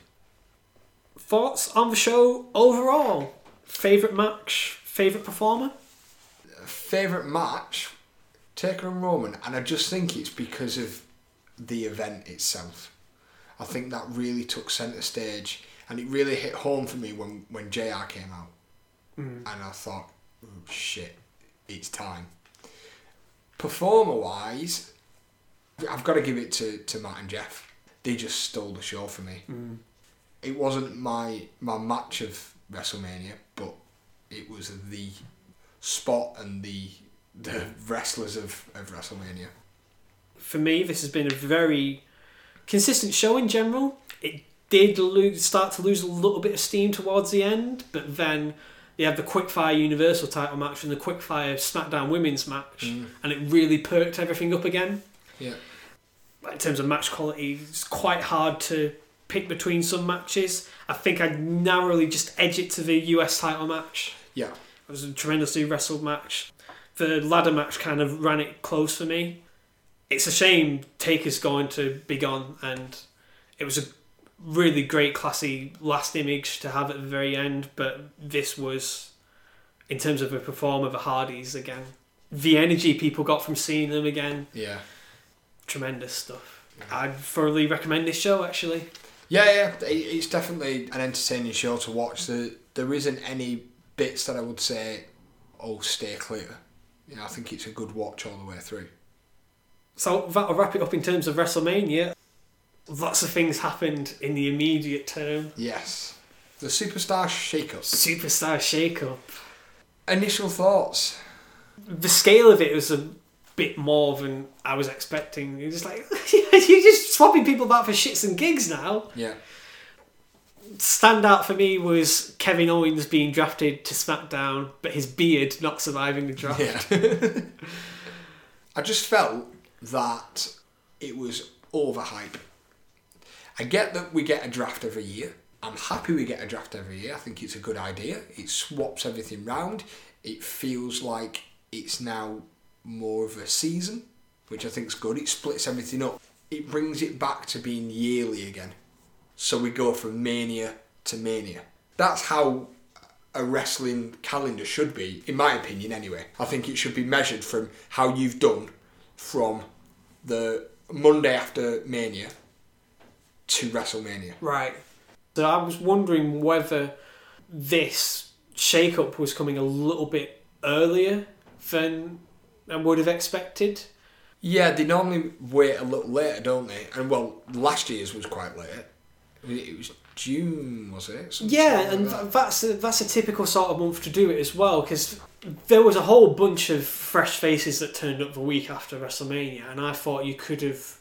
Thoughts on the show overall? Favorite match? Favorite performer? Favorite match, Taker and Roman, and I just think it's because of the event itself. I think that really took centre stage, and it really hit home for me when when Jr came out, Mm. and I thought, oh, shit, it's time. Performer wise, I've got to give it to, to Matt and Jeff. They just stole the show for me. Mm. It wasn't my my match of WrestleMania, but it was the spot and the the wrestlers of, of WrestleMania. For me, this has been a very consistent show in general. It did lose, start to lose a little bit of steam towards the end, but then they had the Quickfire Universal title match and the Quickfire SmackDown Women's match, mm. and it really perked everything up again. Yeah. in terms of match quality, it's quite hard to pick between some matches. I think I'd narrowly just edge it to the US title match. Yeah. It was a tremendously wrestled match. The ladder match kind of ran it close for me. It's a shame Taker's going to be gone, and it was a really great, classy last image to have at the very end. But this was, in terms of a performer, the Hardys again. The energy people got from seeing them again, Yeah. tremendous stuff. I'd thoroughly recommend this show actually. Yeah, yeah, it's definitely an entertaining show to watch. There, there isn't any bits that I would say, oh, stay clear. You know, I think it's a good watch all the way through. So that'll wrap it up in terms of WrestleMania. Lots of things happened in the immediate term. Yes. The Superstar Shake-Up. Superstar shake-up. Initial thoughts? The scale of it was a bit more than I was expecting. You're just like, you're just swapping people back for shits and gigs now. Yeah. Standout for me was Kevin Owens being drafted to SmackDown, but his beard not surviving the draft. Yeah. I just felt that it was overhype. I get that we get a draft every year. I'm happy we get a draft every year. I think it's a good idea. It swaps everything round. It feels like it's now more of a season, which I think is good. It splits everything up. It brings it back to being yearly again. So we go from mania to mania. That's how a wrestling calendar should be, in my opinion, anyway. I think it should be measured from how you've done from the Monday after Mania to WrestleMania. Right. So I was wondering whether this shake-up was coming a little bit earlier than I would have expected. Yeah, they normally wait a little later, don't they? And well, last year's was quite late. It was June, was it? Something Yeah, like and that. that's a, that's a typical sort of month to do it as well because there was a whole bunch of fresh faces that turned up the week after WrestleMania, and I thought you could have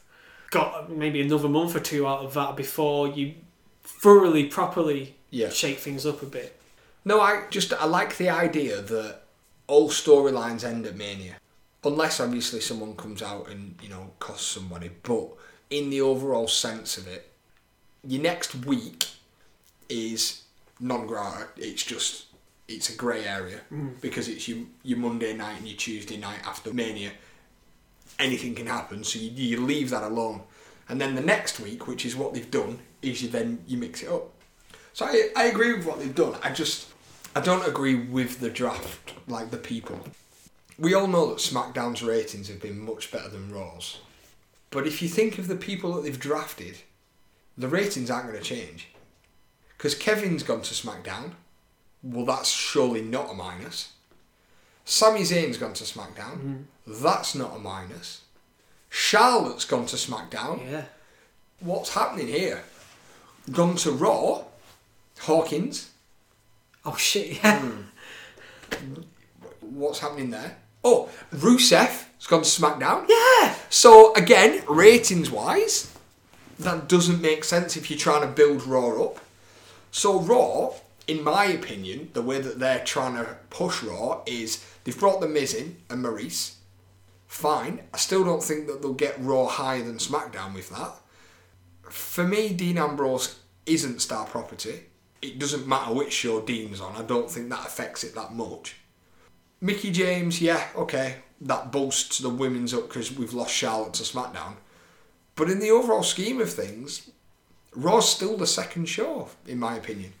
got maybe another month or two out of that before you thoroughly, properly Yeah. shake things up a bit. No, I just I like the idea that all storylines end at Mania, unless obviously someone comes out and you know costs somebody. But in the overall sense of it, your next week is non grata. It's just it's a grey area mm. because it's your your Monday night and your Tuesday night after Mania. Anything can happen, so you, you leave that alone. And then the next week, which is what they've done, is you then you mix it up. So I, I agree with what they've done. I just I don't agree with the draft, like the people. We all know that SmackDown's ratings have been much better than Raw's. But if you think of the people that they've drafted, the ratings aren't going to change. Because Kevin's gone to SmackDown. Well, that's surely not a minus. Sami Zayn's gone to SmackDown. Mm-hmm. That's not a minus. Charlotte's gone to SmackDown Yeah. what's happening here? Gone to Raw, Hawkins, Oh shit! Yeah. Hmm. what's happening there? Oh, Rusev has gone to SmackDown. Yeah. So again, ratings wise, that doesn't make sense if you're trying to build Raw up. So Raw, in my opinion, the way that they're trying to push Raw is they've brought the Miz in and Maryse. Fine. I still don't think that they'll get Raw higher than SmackDown with that. For me, Dean Ambrose isn't star property. It doesn't matter which show Dean's on. I don't think that affects it that much. Mickie James, yeah, okay, that boosts the women's up because we've lost Charlotte to SmackDown. But in the overall scheme of things, Raw's still the second show, in my opinion.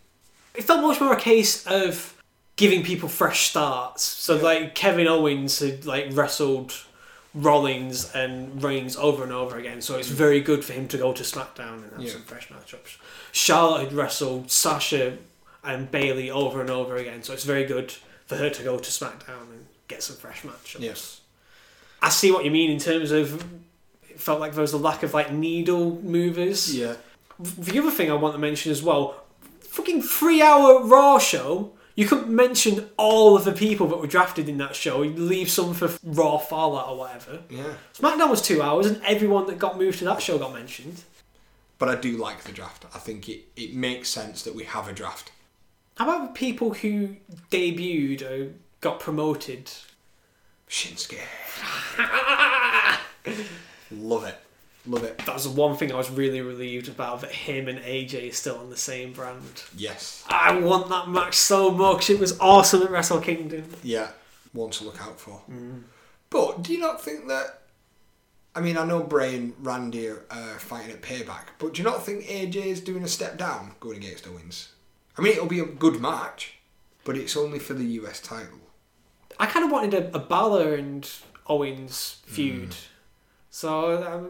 It felt much more a case of giving people fresh starts. So like Kevin Owens had like wrestled Rollins and Reigns over and over again, so it's mm. very good for him to go to SmackDown and have Yeah. some fresh matchups. Charlotte had wrestled Sasha and Bayley over and over again, so it's very good for her to go to SmackDown and get some fresh matchups. Yes. I see what you mean in terms of it felt like there was a lack of like needle movers. Yeah. The other thing I want to mention as well, fucking three-hour Raw show. You couldn't mention all of the people that were drafted in that show. You leave some for Raw Fallout or whatever. Yeah. SmackDown was two hours, and everyone that got moved to that show got mentioned. But I do like the draft. I think it, it makes sense that we have a draft. How about the people who debuted or got promoted? Shinsuke. Love it. Love it. That was the one thing I was really relieved about that him and AJ is still on the same brand. Yes. I want that match so much. It was awesome at Wrestle Kingdom. Yeah. One to look out for. But do you not think that? I mean, I know Bray and Randy are uh, fighting at Payback, but do you not think AJ is doing a step down going against Owens? I mean, it'll be a good match, but it's only for the US title. I kind of wanted a, a Balor and Owens feud. So, um,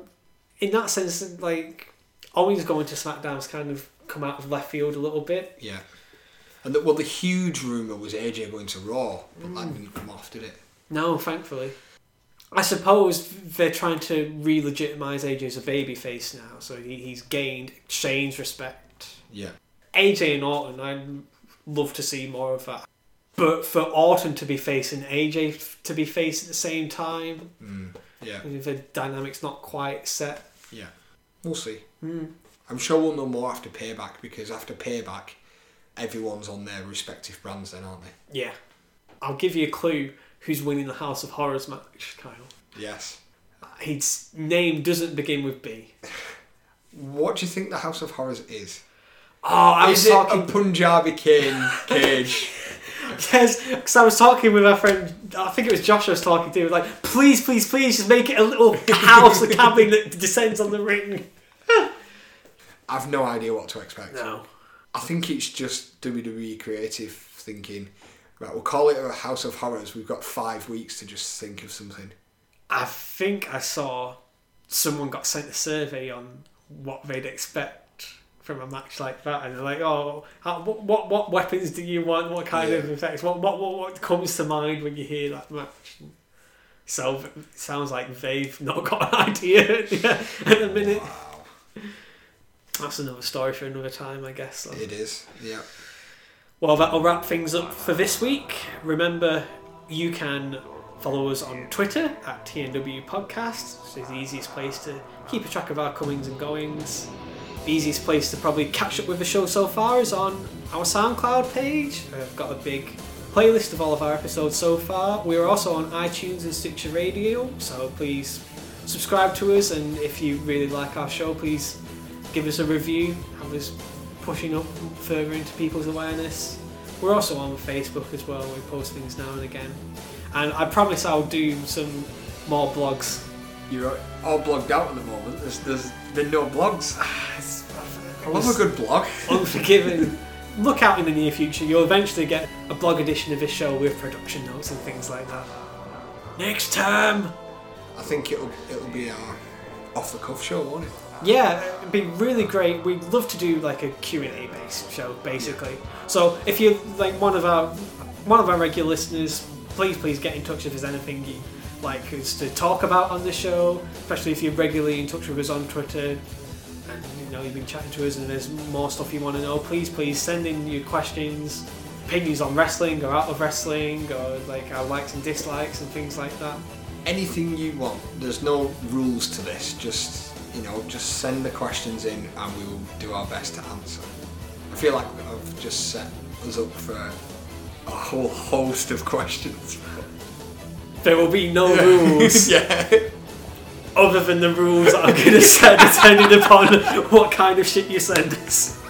in that sense, like, Owens going to SmackDown's kind of come out of left field a little bit. Yeah. And the, well, the huge rumor was AJ going to Raw, but that mm. didn't come off, did it? No, thankfully. I suppose they're trying to re legitimize AJ as a babyface now, so he, he's gained Shane's respect. Yeah. AJ and Orton, I'd love to see more of that. But for Orton to be facing AJ to be faced at the same time, mm. Yeah. the dynamic's not quite set. Yeah. We'll see. Hmm. I'm sure we'll know more after Payback because after Payback, everyone's on their respective brands then, aren't they? Yeah. I'll give you a clue who's winning the House of Horrors match, Kyle. Yes. His name doesn't begin with B. What do you think the House of Horrors is? Oh, I was is it a Punjabi king cage? Yes, because I was talking with my friend. I think it was Josh. I was talking to. Like, please, please, please, just make it a little house, a cabin that descends on the ring. I've no idea what to expect. No. I think it's just WWE creative thinking. Right, we'll call it a House of Horrors. We've got five weeks to just think of something. I think I saw someone got sent a survey on what they'd expect from a match like that, and they're like, "Oh, how, what, what what weapons do you want? What kind of effects? What, what what what comes to mind when you hear that match?" So it sounds like they've not got an idea at the, at the minute. Wow. That's another story for another time, I guess. So. It is. Yeah. Well, that'll wrap things up for this week. Remember, you can follow us on Twitter at TNW Podcast. It's the easiest place to keep a track of our comings and goings. Easiest place to probably catch up with the show so far is on our SoundCloud page. Uh, I've got a big playlist of all of our episodes so far. We're also on iTunes and Stitcher Radio, so please subscribe to us. And if you really like our show, please give us a review. Have us pushing up further into people's awareness. We're also on Facebook as well. We post things now and again. And I promise I'll do some more blogs. You're all blogged out at the moment. There's, there's been no blogs. Ah, I love a good blog. Unforgiven. Look out in the near future. You'll eventually get a blog edition of this show with production notes and things like that. Next time. I think it'll it'll be our off the cuff show, won't it? Yeah, it'd be really great. We'd love to do like a Q&A based show, basically. So if you're like one of our one of our regular listeners, please please get in touch if there's anything you like us to talk about on the show, especially if you're regularly in touch with us on Twitter and you know you've been chatting to us and there's more stuff you want to know. Please please send in your questions, opinions on wrestling or out of wrestling or like our likes and dislikes and things like that. Anything you want. There's no rules to this. Just you know, just send the questions in, and we will do our best to answer. I feel like I've just set us up for a whole host of questions. There will be no rules. yeah. other than the rules that I'm going to set depending upon what kind of shit you send us.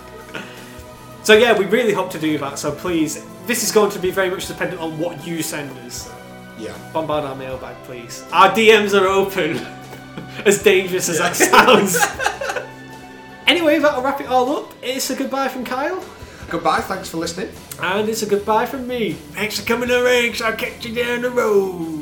So yeah, we really hope to do that. So please, this is going to be very much dependent on what you send us. Yeah. Bombard our mailbag, please. Our DMs are open. as dangerous as that sounds. anyway, that'll wrap it all up. It's a goodbye from Kyle, Goodbye. Thanks for listening. and it's a goodbye from me. Thanks for coming to Ranks. I'll catch you down the road.